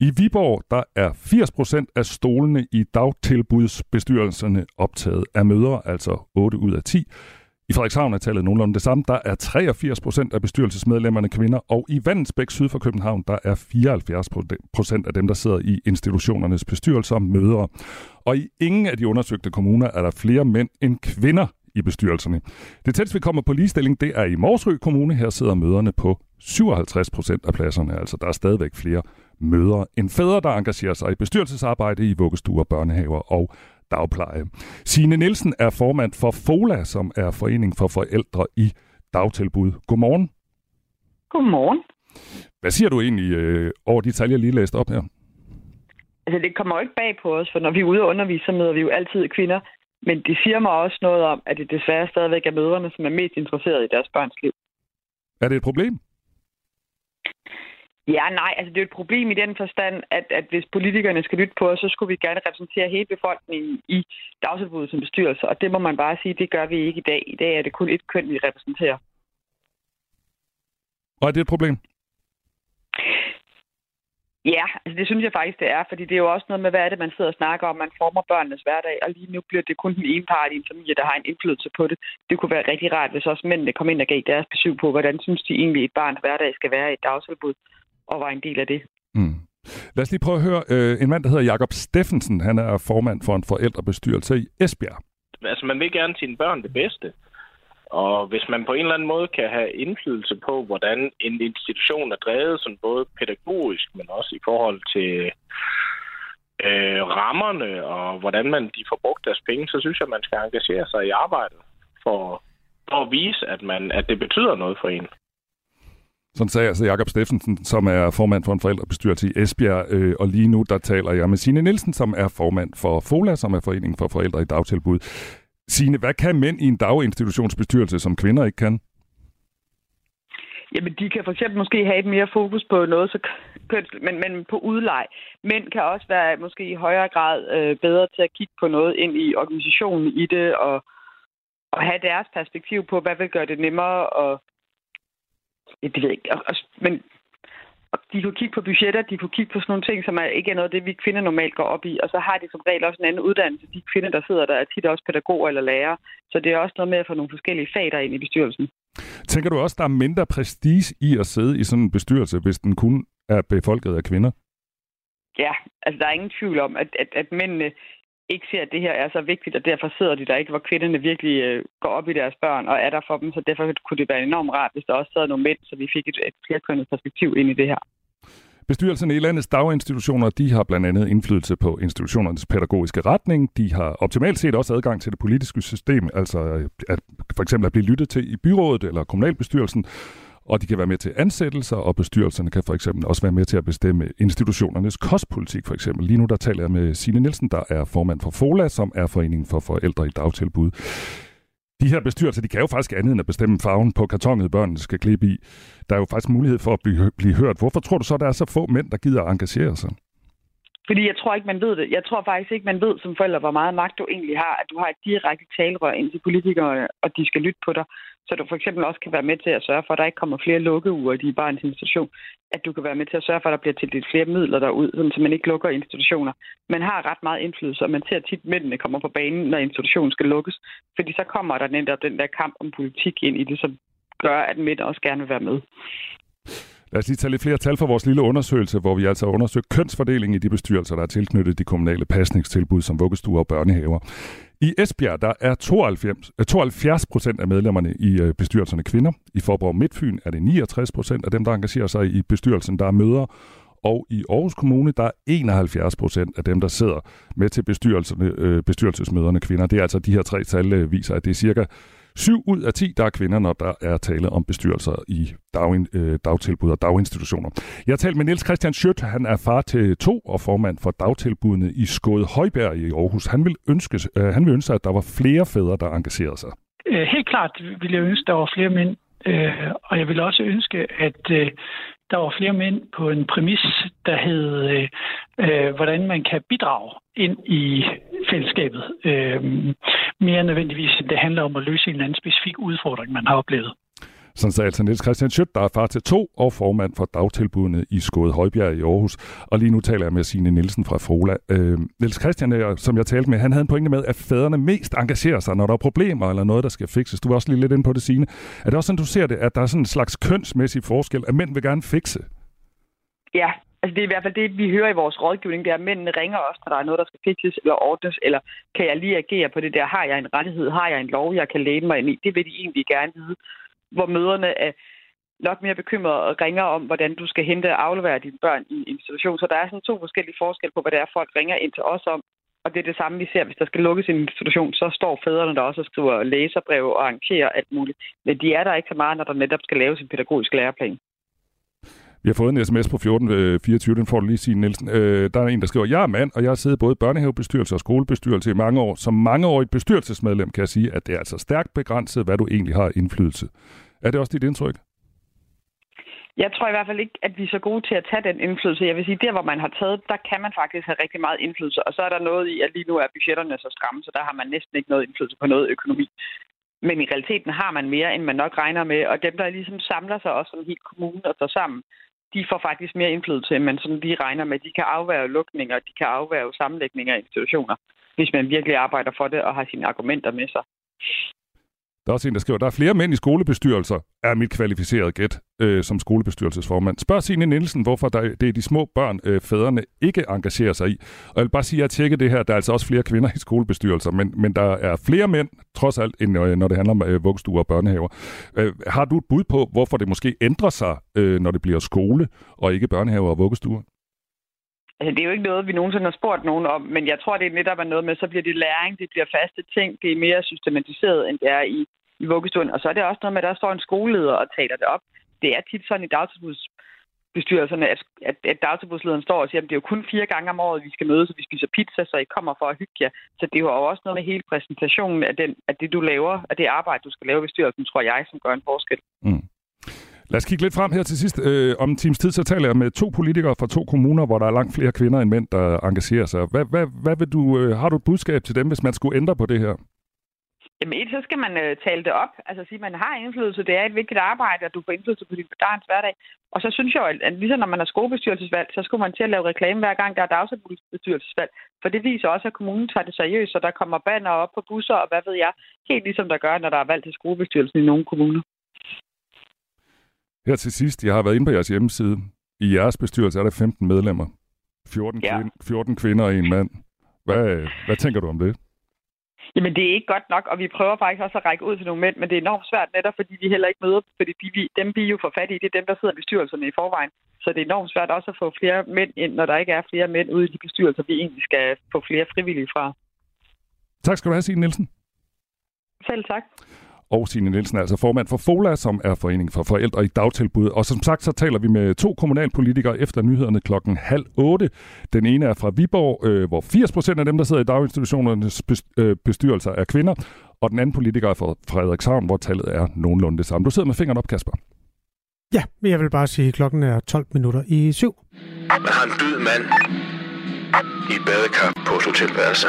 I Viborg der er 80% af stolene i dagtilbudsbestyrelserne optaget af mødre, altså 8 ud af 10. I Frederikshavn er tallet nogenlunde det samme. Der er 83 procent af bestyrelsesmedlemmerne kvinder, og i Vandensbæk syd for København, der er 74 procent af dem, der sidder i institutionernes bestyrelser, mødre. Og i ingen af de undersøgte kommuner er der flere mænd end kvinder i bestyrelserne. Det tætteste, vi kommer på ligestilling, det er i Morsø Kommune. Her sidder møderne på 57 procent af pladserne. Altså, der er stadigvæk flere mødre end fædre, der engagerer sig i bestyrelsesarbejde i vuggestuer, børnehaver og dagpleje. Signe Nielsen er formand for FOLA, som er Forening for Forældre i Dagtilbud. Godmorgen. Godmorgen. Hvad siger du egentlig øh, over de tal, jeg lige læste op her? Altså, det kommer jo ikke bag på os, for når vi er ude og undervise, så møder vi jo altid kvinder. Men det siger mig også noget om, at det desværre stadigvæk er mødrene, som er mest interesserede i deres børns liv. Er det et problem? Ja, nej, altså det er et problem i den forstand, at, at hvis politikerne skal lytte på os, så skulle vi gerne repræsentere hele befolkningen i dagtilbuddet som bestyrelse, og det må man bare sige, det gør vi ikke i dag. I dag er det kun et køn, vi repræsenterer. Og er det et problem? Ja, altså det synes jeg faktisk, det er, fordi det er jo også noget med, hvad er det, man sidder og snakker om. Man former børnenes hverdag, og lige nu bliver det kun den ene part i en familie, der har en indflydelse på det. Det kunne være rigtig rart, hvis også mændene kom ind og gav deres besøg på, hvordan synes de egentlig, et barns hverdag skal være i et dagtilbud, og var en del af det. Mm. Lad os lige prøve at høre øh, en mand, der hedder Jakob Steffensen. Han er formand for en forældrebestyrelse i Esbjerg. Altså, man vil gerne sine børn det bedste. Og hvis man på en eller anden måde kan have indflydelse på, hvordan en institution er drevet, sådan både pædagogisk, men også i forhold til øh, rammerne og hvordan man de får brugt deres penge, så synes jeg, at man skal engagere sig i arbejdet for, for at vise, at, man, at det betyder noget for en. Sådan sagde altså Jakob Steffensen, som er formand for en forældrebestyrelse i Esbjerg, øh, og lige nu der taler jeg med Signe Nielsen, som er formand for FOLA, som er Foreningen for Forældre i Dagtilbud. Signe, hvad kan mænd i en daginstitutionsbestyrelse, som kvinder ikke kan? Jamen, de kan for eksempel måske have et mere fokus på noget, så køns, men, men på udlej. Mænd kan også være måske i højere grad øh, bedre til at kigge på noget ind i organisationen i det, og, og have deres perspektiv på, hvad vil gøre det nemmere, og det ved jeg ikke. Og, og, men og de kunne kigge på budgetter, de kunne kigge på sådan nogle ting, som er, ikke er noget af det, vi kvinder normalt går op i. Og så har de som regel også en anden uddannelse. De kvinder, der sidder der, er tit også pædagoger eller lærere. Så det er også noget med at få nogle forskellige fag der ind i bestyrelsen. Tænker du også, der er mindre prestige i at sidde i sådan en bestyrelse, hvis den kun er befolket af kvinder? Ja, altså der er ingen tvivl om, at, at, at mændene ikke ser, at det her er så vigtigt, og derfor sidder de der ikke, hvor kvinderne virkelig øh, går op i deres børn og er der for dem. Så derfor kunne det være enormt rart, hvis der også sad nogle mænd, så vi fik et, et flerkønnet perspektiv ind i det her. Bestyrelserne i landets daginstitutioner, de har blandt andet indflydelse på institutionernes pædagogiske retning. De har optimalt set også adgang til det politiske system, altså øh, at for eksempel at blive lyttet til i byrådet eller kommunalbestyrelsen og de kan være med til ansættelser, og bestyrelserne kan for eksempel også være med til at bestemme institutionernes kostpolitik for eksempel. Lige nu der taler jeg med Signe Nielsen, der er formand for FOLA, som er Foreningen for Forældre i Dagtilbud. De her bestyrelser, de kan jo faktisk andet end at bestemme farven på kartonet, børnene skal klippe i. Der er jo faktisk mulighed for at blive, blive hørt. Hvorfor tror du så, der er så få mænd, der gider at engagere sig? Fordi jeg tror ikke, man ved det. Jeg tror faktisk ikke, man ved som forældre, hvor meget magt du egentlig har. At du har et direkte talerør ind til politikere, og de skal lytte på dig. Så du for eksempel også kan være med til at sørge for, at der ikke kommer flere lukkeuger i barns institution. At du kan være med til at sørge for, at der bliver tildelt flere midler derud, så man ikke lukker institutioner. Man har ret meget indflydelse, og man ser tit, at mændene kommer på banen, når institutionen skal lukkes. Fordi så kommer der netop den der kamp om politik ind i det, som gør, at mænd også gerne vil være med. Lad os lige tage lidt flere tal for vores lille undersøgelse, hvor vi altså har undersøgt kønsfordelingen i de bestyrelser, der er tilknyttet de kommunale pasningstilbud som vuggestuer og børnehaver. I Esbjerg der er 92, 72 øh, procent af medlemmerne i øh, bestyrelserne kvinder. I Forborg Midtfyn er det 69 procent af dem, der engagerer sig i bestyrelsen, der er mødre. Og i Aarhus Kommune, der er 71 procent af dem, der sidder med til bestyrelserne, øh, bestyrelsesmøderne kvinder. Det er altså de her tre tal viser, at det er cirka 7 ud af 10, der er kvinder, når der er tale om bestyrelser i dagin, øh, dagtilbud og daginstitutioner. Jeg har talt med Niels Christian Schødt. Han er far til to og formand for dagtilbudene i Skåde Højbjerg i Aarhus. Han vil, ønske, øh, han vil ønske, at der var flere fædre, der engagerede sig. Øh, helt klart vil jeg ønske, at der var flere mænd. Øh, og jeg vil også ønske, at øh, der var flere mænd på en præmis, der hed, øh, øh, hvordan man kan bidrage ind i fællesskabet. Øh, mere nødvendigvis, det handler om at løse en eller anden specifik udfordring, man har oplevet. Sådan sagde altså Niels Christian Schødt, der er far til to og formand for dagtilbudene i Skåde Højbjerg i Aarhus. Og lige nu taler jeg med Signe Nielsen fra Frola. Øh, Niels Christian, øh, som jeg talte med, han havde en pointe med, at fædrene mest engagerer sig, når der er problemer eller noget, der skal fikses. Du var også lige lidt inde på det, Signe. Er det også sådan, du ser det, at der er sådan en slags kønsmæssig forskel, at mænd vil gerne fikse? Ja, Altså det er i hvert fald det, vi hører i vores rådgivning, det er, at mændene ringer os, når der er noget, der skal fikses eller ordnes, eller kan jeg lige agere på det der? Har jeg en rettighed? Har jeg en lov, jeg kan læne mig ind i? Det vil de egentlig gerne vide. Hvor møderne er nok mere bekymrede og ringer om, hvordan du skal hente og aflevere dine børn i en institution. Så der er sådan to forskellige forskelle på, hvad det er, folk ringer ind til os om. Og det er det samme, vi ser, hvis der skal lukkes en institution, så står fædrene der også og skriver læserbrev og arrangerer alt muligt. Men de er der ikke så meget, når der netop skal laves en pædagogisk læreplan. Vi har fået en sms på 1424, øh, den får du lige sige, Nielsen. Øh, der er en, der skriver, jeg er mand, og jeg har siddet både i børnehavebestyrelse og skolebestyrelse i mange år. Som mangeårigt bestyrelsesmedlem kan jeg sige, at det er altså stærkt begrænset, hvad du egentlig har indflydelse. Er det også dit indtryk? Jeg tror i hvert fald ikke, at vi er så gode til at tage den indflydelse. Jeg vil sige, der hvor man har taget, der kan man faktisk have rigtig meget indflydelse. Og så er der noget i, at lige nu er budgetterne så stramme, så der har man næsten ikke noget indflydelse på noget økonomi. Men i realiteten har man mere, end man nok regner med. Og dem, der ligesom samler sig også som helt kommune og står sammen, de får faktisk mere indflydelse, end man sådan lige regner med. De kan afværge lukninger, de kan afværge sammenlægninger af institutioner, hvis man virkelig arbejder for det og har sine argumenter med sig. Der er også en, der skriver, der er flere mænd i skolebestyrelser, er mit kvalificerede gæt øh, som skolebestyrelsesformand. Spørg Signe Nielsen, hvorfor der, det er de små børn, øh, fædrene ikke engagerer sig i. Og jeg vil bare sige, at jeg tjekker det her, der er altså også flere kvinder i skolebestyrelser, men, men der er flere mænd, trods alt, end øh, når det handler om øh, vuggestuer og børnehaver. Øh, har du et bud på, hvorfor det måske ændrer sig, øh, når det bliver skole og ikke børnehaver og vuggestuer? Altså, det er jo ikke noget, vi nogensinde har spurgt nogen om, men jeg tror, det er netop noget med, så bliver det læring, det bliver faste ting, det er mere systematiseret, end det er i i vuggestuen. Og så er det også noget med, at der står en skoleleder og taler det op. Det er tit sådan i dagtilbudsbestyrelserne, at, at, at dagtilbudslederen står og siger, at det er jo kun fire gange om året, vi skal mødes, og vi spiser pizza, så I kommer for at hygge jer. Så det er jo også noget med hele præsentationen af, den, af det, du laver, af det arbejde, du skal lave i bestyrelsen, tror jeg, som gør en forskel. Mm. Lad os kigge lidt frem her til sidst. Øh, om en times tid, så taler jeg med to politikere fra to kommuner, hvor der er langt flere kvinder end mænd, der engagerer sig. Hvad, hvad, hvad vil du, øh, har du et budskab til dem, hvis man skulle ændre på det her? Jamen et, så skal man øh, tale det op. Altså sige, at man har indflydelse. Det er et vigtigt arbejde, at du får indflydelse på din barns hverdag. Og så synes jeg jo, at ligesom når man har skolebestyrelsesvalg, så skulle man til at lave reklame hver gang, der er dagsbestyrelsesvalg. For det viser også, at kommunen tager det seriøst, så der kommer banner op på busser, og hvad ved jeg. Helt ligesom der gør, når der er valg til skolebestyrelsen i nogle kommuner. Her til sidst, jeg har været inde på jeres hjemmeside. I jeres bestyrelse er der 15 medlemmer. 14, ja. kvinde, 14 kvinder og en mand. Hvad, hvad tænker du om det? Jamen, det er ikke godt nok, og vi prøver faktisk også at række ud til nogle mænd, men det er enormt svært netop, fordi vi heller ikke møder, fordi de, dem vi jo får fat i, det er dem, der sidder i bestyrelserne i forvejen. Så det er enormt svært også at få flere mænd ind, når der ikke er flere mænd ude i de bestyrelser, vi egentlig skal få flere frivillige fra. Tak skal du have, Signe Nielsen. Selv tak og Signe Nielsen er altså formand for FOLA, som er Foreningen for Forældre i Dagtilbud. Og som sagt, så taler vi med to kommunalpolitikere efter nyhederne klokken halv otte. Den ene er fra Viborg, øh, hvor 80 procent af dem, der sidder i daginstitutionernes øh, bestyrelser, er kvinder. Og den anden politiker er fra Frederikshavn, hvor tallet er nogenlunde det samme. Du sidder med fingeren op, Kasper. Ja, jeg vil bare sige, at klokken er 12 minutter i syv. Man har en død mand i et badekar på et hotelværelse.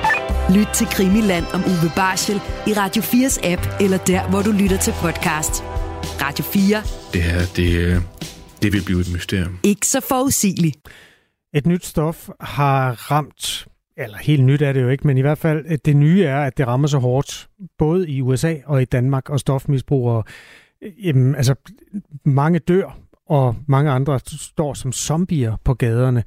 Lyt til Krimiland om Uwe Barschel i Radio 4's app, eller der, hvor du lytter til podcast. Radio 4. Det her, det, øh, det vil blive et mysterium. Ikke så forudsigeligt. Et nyt stof har ramt, eller helt nyt er det jo ikke, men i hvert fald det nye er, at det rammer så hårdt, både i USA og i Danmark, og stofmisbrugere, jamen, altså mange dør og mange andre står som zombier på gaderne.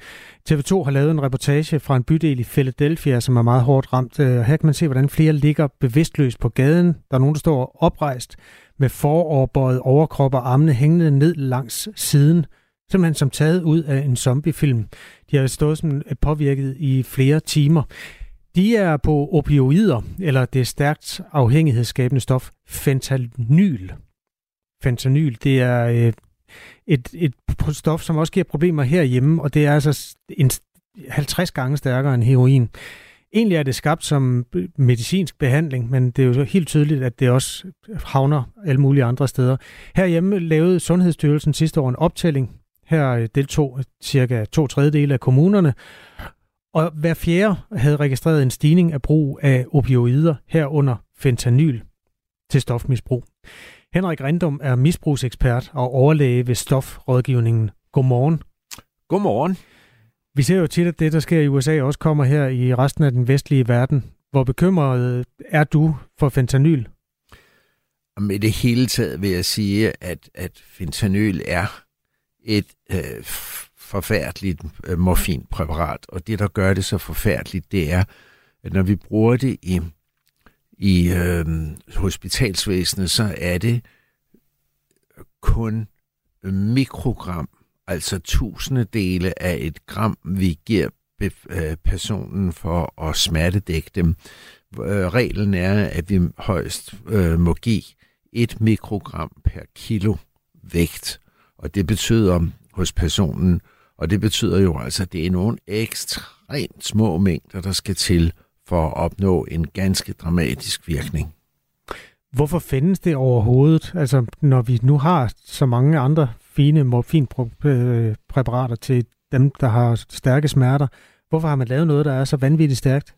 TV2 har lavet en reportage fra en bydel i Philadelphia, som er meget hårdt ramt. Øh, her kan man se, hvordan flere ligger bevidstløst på gaden. Der er nogen, der står oprejst med foroverbøjet overkrop og armene hængende ned langs siden. Simpelthen som taget ud af en zombiefilm. De har stået som øh, påvirket i flere timer. De er på opioider, eller det stærkt afhængighedsskabende stof fentanyl. Fentanyl, det er øh, et, et stof, som også giver problemer herhjemme, og det er altså en 50 gange stærkere end heroin. Egentlig er det skabt som medicinsk behandling, men det er jo helt tydeligt, at det også havner alle mulige andre steder. Herhjemme lavede Sundhedsstyrelsen sidste år en optælling. Her øh, deltog øh, cirka to tredjedele af kommunerne, og hver fjerde havde registreret en stigning af brug af opioider herunder fentanyl til stofmisbrug. Henrik Rindum er misbrugsekspert og overlæge ved stofrådgivningen. Godmorgen. Godmorgen. Vi ser jo tit, at det, der sker i USA, også kommer her i resten af den vestlige verden. Hvor bekymret er du for fentanyl? Med det hele taget vil jeg sige, at, at fentanyl er et øh, forfærdeligt øh, morfinpræparat, og det, der gør det så forfærdeligt, det er, at når vi bruger det i, i øh, hospitalsvæsenet, så er det kun mikrogram, altså tusindedele af et gram, vi giver øh, personen for at smertedække dem. Øh, reglen er, at vi højst øh, må give et mikrogram per kilo vægt, og det betyder hos personen og det betyder jo altså, at det er nogle ekstremt små mængder, der skal til for at opnå en ganske dramatisk virkning. Hvorfor findes det overhovedet? Altså, når vi nu har så mange andre fine morfinpræparater til dem, der har stærke smerter, hvorfor har man lavet noget, der er så vanvittigt stærkt?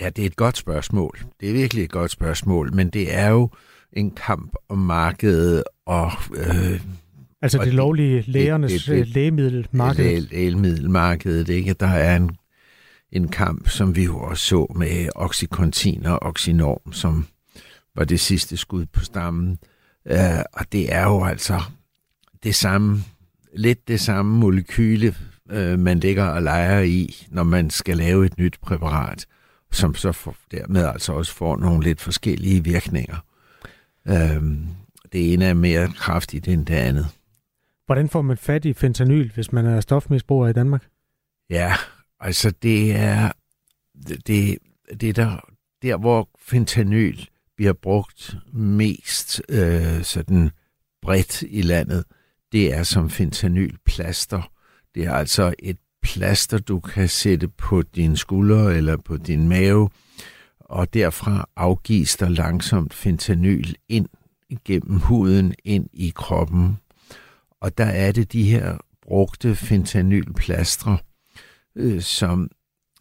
Ja, det er et godt spørgsmål. Det er virkelig et godt spørgsmål, men det er jo en kamp om markedet og øh, Altså det, det lovlige lægernes det, det, det, lægemiddelmarked? Lægemiddelmarkedet, ikke? Der er en, en kamp, som vi jo også så med Oxycontin og Oxynorm, som var det sidste skud på stammen. Uh, og det er jo altså det samme, lidt det samme molekyle, uh, man ligger og leger i, når man skal lave et nyt præparat, som så for, dermed altså også får nogle lidt forskellige virkninger. Uh, det ene er mere kraftigt end det andet. Hvordan får man fat i fentanyl, hvis man er stofmisbruger i Danmark? Ja, altså det er det, det der, der, hvor fentanyl bliver brugt mest øh, sådan bredt i landet, det er som fentanylplaster. Det er altså et plaster, du kan sætte på din skulder eller på din mave, og derfra afgives der langsomt fentanyl ind gennem huden, ind i kroppen, og der er det de her brugte fentanylplastre, øh, som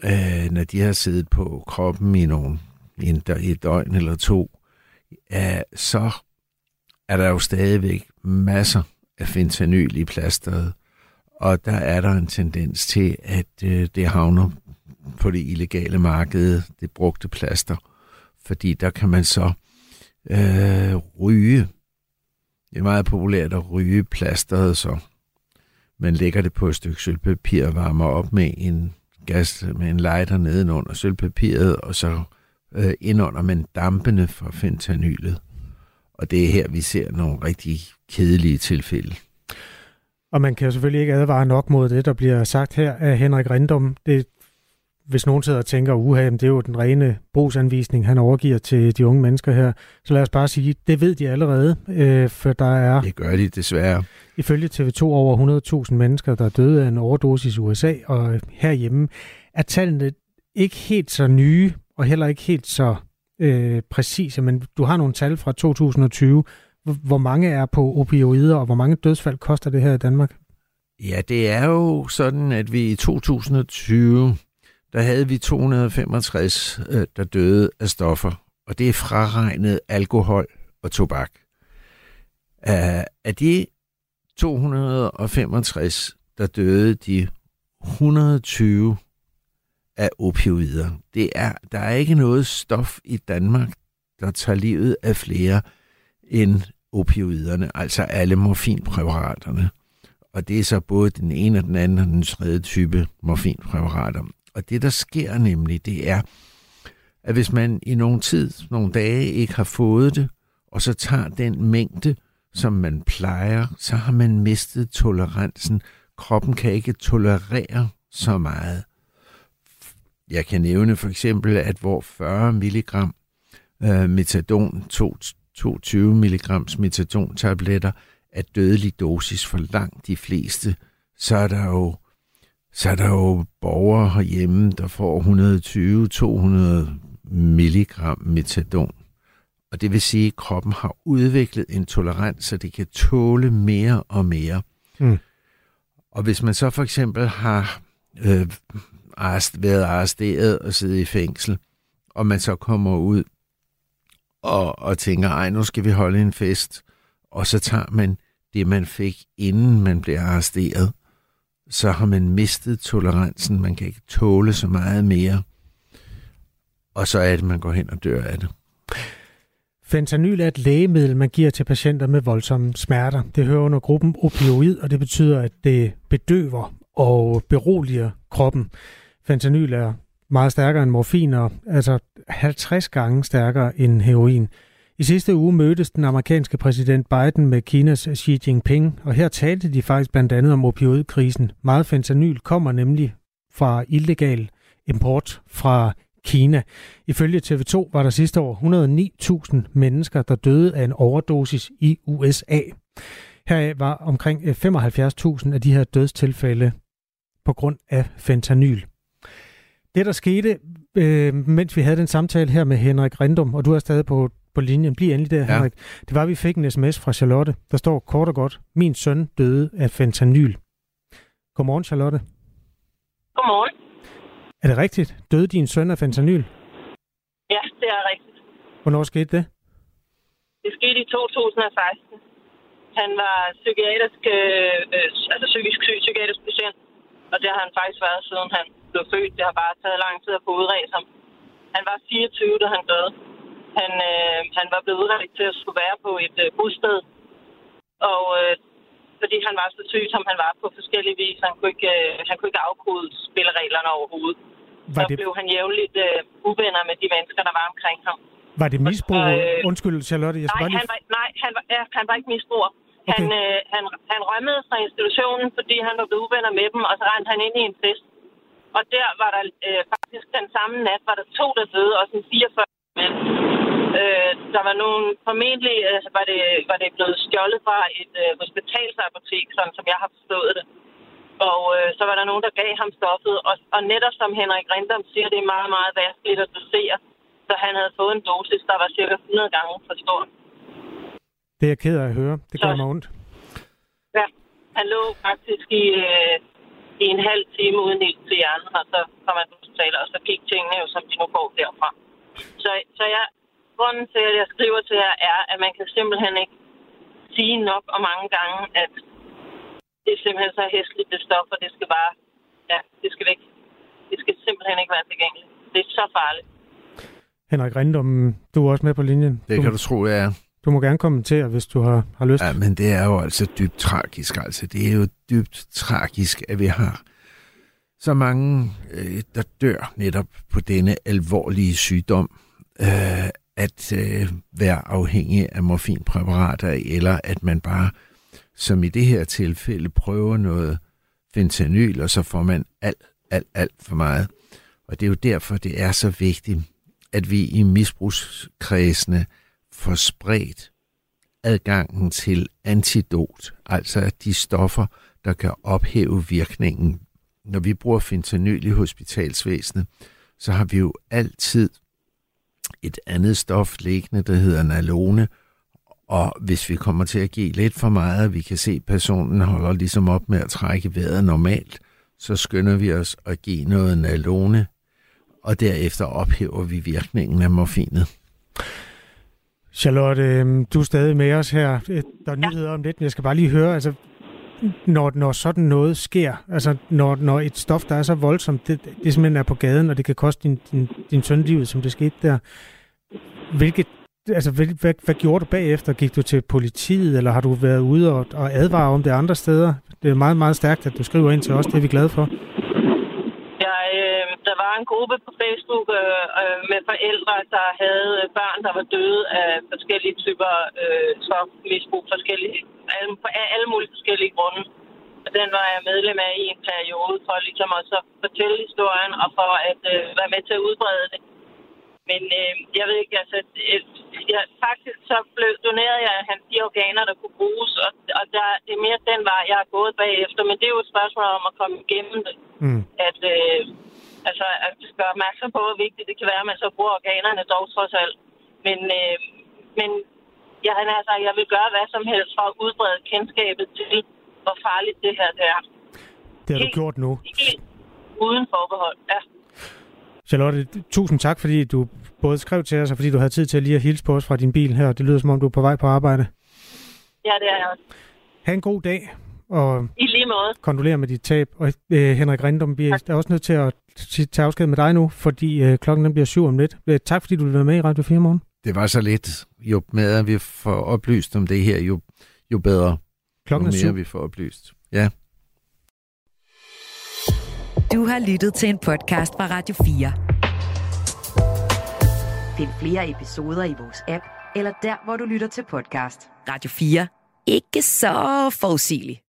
øh, når de har siddet på kroppen i nogle en, et døgn eller to, øh, så er der jo stadigvæk masser af fentanyl i plasteret. Og der er der en tendens til, at øh, det havner på det illegale marked, det brugte plaster. Fordi der kan man så øh, ryge det er meget populært at ryge plasteret, så man lægger det på et stykke sølvpapir og varmer op med en gas med en lighter nedenunder sølvpapiret, og så øh, indunder man dampene fra fentanylet. Og det er her, vi ser nogle rigtig kedelige tilfælde. Og man kan jo selvfølgelig ikke advare nok mod det, der bliver sagt her af Henrik Rindum. Det hvis nogen sidder og tænker, uha, det er jo den rene brugsanvisning, han overgiver til de unge mennesker her, så lad os bare sige, det ved de allerede, øh, for der er... Det gør de desværre. Ifølge TV2 over 100.000 mennesker, der er døde af en overdosis i USA, og herhjemme er tallene ikke helt så nye, og heller ikke helt så øh, præcise, men du har nogle tal fra 2020. Hvor mange er på opioider, og hvor mange dødsfald koster det her i Danmark? Ja, det er jo sådan, at vi i 2020 der havde vi 265, øh, der døde af stoffer, og det er fraregnet alkohol og tobak. Uh, af de 265, der døde de 120 af opioider. Det er, der er ikke noget stof i Danmark, der tager livet af flere end opioiderne, altså alle morfinpræparaterne. Og det er så både den ene og den anden og den tredje type morfinpræparater. Og det, der sker nemlig, det er, at hvis man i nogle tid, nogle dage ikke har fået det, og så tager den mængde, som man plejer, så har man mistet tolerancen. Kroppen kan ikke tolerere så meget. Jeg kan nævne for eksempel, at hvor 40 mg øh, metadon, 22 mg metadon-tabletter, er dødelig dosis for langt de fleste, så er der jo så er der jo borgere herhjemme, der får 120-200 milligram metadon. Og det vil sige, at kroppen har udviklet en tolerans, så det kan tåle mere og mere. Mm. Og hvis man så for eksempel har øh, været arresteret og siddet i fængsel, og man så kommer ud og, og tænker, ej, nu skal vi holde en fest, og så tager man det, man fik, inden man blev arresteret, så har man mistet tolerancen. Man kan ikke tåle så meget mere. Og så er det, man går hen og dør af det. Fentanyl er et lægemiddel, man giver til patienter med voldsomme smerter. Det hører under gruppen opioid, og det betyder, at det bedøver og beroliger kroppen. Fentanyl er meget stærkere end morfin, og altså 50 gange stærkere end heroin. I sidste uge mødtes den amerikanske præsident Biden med Kinas Xi Jinping, og her talte de faktisk blandt andet om opioidkrisen. Meget fentanyl kommer nemlig fra illegal import fra Kina. Ifølge TV2 var der sidste år 109.000 mennesker, der døde af en overdosis i USA. Heraf var omkring øh, 75.000 af de her dødstilfælde på grund af fentanyl. Det, der skete, øh, mens vi havde den samtale her med Henrik Rindum, og du er stadig på, på linjen, bliv endelig der, ja. Henrik. Det var, at vi fik en sms fra Charlotte, der står kort og godt, min søn døde af fentanyl. Godmorgen, Charlotte. Godmorgen. Er det rigtigt? Døde din søn af fentanyl? Ja, det er rigtigt. Hvornår skete det? Det skete i 2016. Han var psykiatrisk, øh, øh, altså psykisk syg psykiatrisk patient, og det har han faktisk været, siden han blev født. Det har bare taget lang tid at få udredt ham. Han var 24, da han døde. Han, øh, han var blevet udredt til at skulle være på et øh, bosted. Og øh, fordi han var så syg, som han var på forskellige vis, han kunne ikke, øh, han kunne ikke afkode spillereglerne overhovedet. Var det... Så blev han jævnligt øh, uvenner med de mennesker, der var omkring ham. Var det misbrug? Og, øh, Undskyld, Charlotte. Jeg nej, lige... han var, nej han, var, ja, han var ikke misbruger. Okay. Han, øh, han, han rømmede fra institutionen, fordi han var blevet uvenner med dem, og så rendte han ind i en fest. Og der var der øh, faktisk den samme nat, var der to, der døde, og sådan 44 mænd. Øh, der var nogen, formentlig øh, var, det, var det blevet stjålet fra et øh, hospitalsapotek, sådan som jeg har forstået det. Og øh, så var der nogen, der gav ham stoffet. Og, og netop som Henrik Rindom siger, det er meget, meget vanskeligt at dosere. Så han havde fået en dosis, der var cirka 100 gange for stor. Det er jeg ked af at høre. Det gør mig ondt. Ja, han lå faktisk i, øh, i en halv time uden ild til hjernen, og så kom han på hospitalet, og så gik tingene jo, som de nu går derfra. Så, så jeg, grunden til, at jeg skriver til jer, er, at man kan simpelthen ikke sige nok og mange gange, at det er simpelthen så hæsligt, det stof, og det skal bare, ja, det skal væk. Det skal simpelthen ikke være tilgængeligt. Det er så farligt. Henrik Rindum, du er også med på linjen. Det kan du, du tro, jeg er. Du må gerne kommentere, hvis du har, har lyst. Ja, men det er jo altså dybt tragisk. Altså, det er jo dybt tragisk, at vi har så mange, øh, der dør netop på denne alvorlige sygdom. Øh, at øh, være afhængig af morfinpræparater, eller at man bare, som i det her tilfælde, prøver noget fentanyl, og så får man alt, alt, alt for meget. Og det er jo derfor, det er så vigtigt, at vi i misbrugskredsene får spredt adgangen til antidot, altså de stoffer, der kan ophæve virkningen. Når vi bruger fentanyl i hospitalsvæsenet, så har vi jo altid et andet stof liggende, der hedder nalone, og hvis vi kommer til at give lidt for meget, vi kan se, at personen holder ligesom op med at trække vejret normalt, så skynder vi os at give noget nalone, og derefter ophæver vi virkningen af morfinet. Charlotte, øhm, du er stadig med os her. Der er nyheder om lidt, men jeg skal bare lige høre, altså, når, når sådan noget sker, altså når, når et stof, der er så voldsomt, det, det simpelthen er på gaden, og det kan koste din, din, din søn livet, som det skete der, hvilket, altså, hvad, hvad, hvad gjorde du bagefter? Gik du til politiet, eller har du været ude og, og advare om det andre steder? Det er meget, meget stærkt, at du skriver ind til os, det er vi glade for. Ja, øh, der var en gruppe på Facebook øh, øh, med forældre, der havde børn, der var døde af forskellige typer øh, stofmisbrug, forskellige alle, af alle mulige forskellige grunde. Og den var jeg medlem af i en periode for ligesom også at fortælle historien og for at øh, være med til at udbrede det. Men øh, jeg ved ikke, altså... Et, jeg, faktisk så blev, donerede jeg hans de organer, der kunne bruges, og, og der, det er mere den vej, jeg har gået bagefter. Men det er jo et spørgsmål om at komme igennem det. Mm. At, øh, altså, at gøre opmærksom på, hvor vigtigt det kan være, at man så bruger organerne dog trods alt. Men, øh, men jeg, sagt, jeg vil gøre hvad som helst for at udbrede kendskabet til, hvor farligt det her det er. Det har du gjort nu. Helt uden forbehold, ja. Charlotte, tusind tak, fordi du både skrev til os, og fordi du havde tid til at lige at hilse på os fra din bil her. Det lyder som om, du er på vej på arbejde. Ja, det er jeg også. Ha' en god dag, og I lige måde. kondolerer med dit tab. Og øh, Henrik Rindum, vi er også nødt til at tage afsked med dig nu, fordi øh, klokken den bliver syv om lidt. Øh, tak fordi du vil være med i Radio 4 morgen. Det var så lidt. Jo med at vi får oplyst om det her, jo, jo bedre. Klokken jo er mere syv. vi får oplyst. Ja. Du har lyttet til en podcast fra Radio 4. Find flere episoder i vores app, eller der, hvor du lytter til podcast. Radio 4. Ikke så forudsigeligt.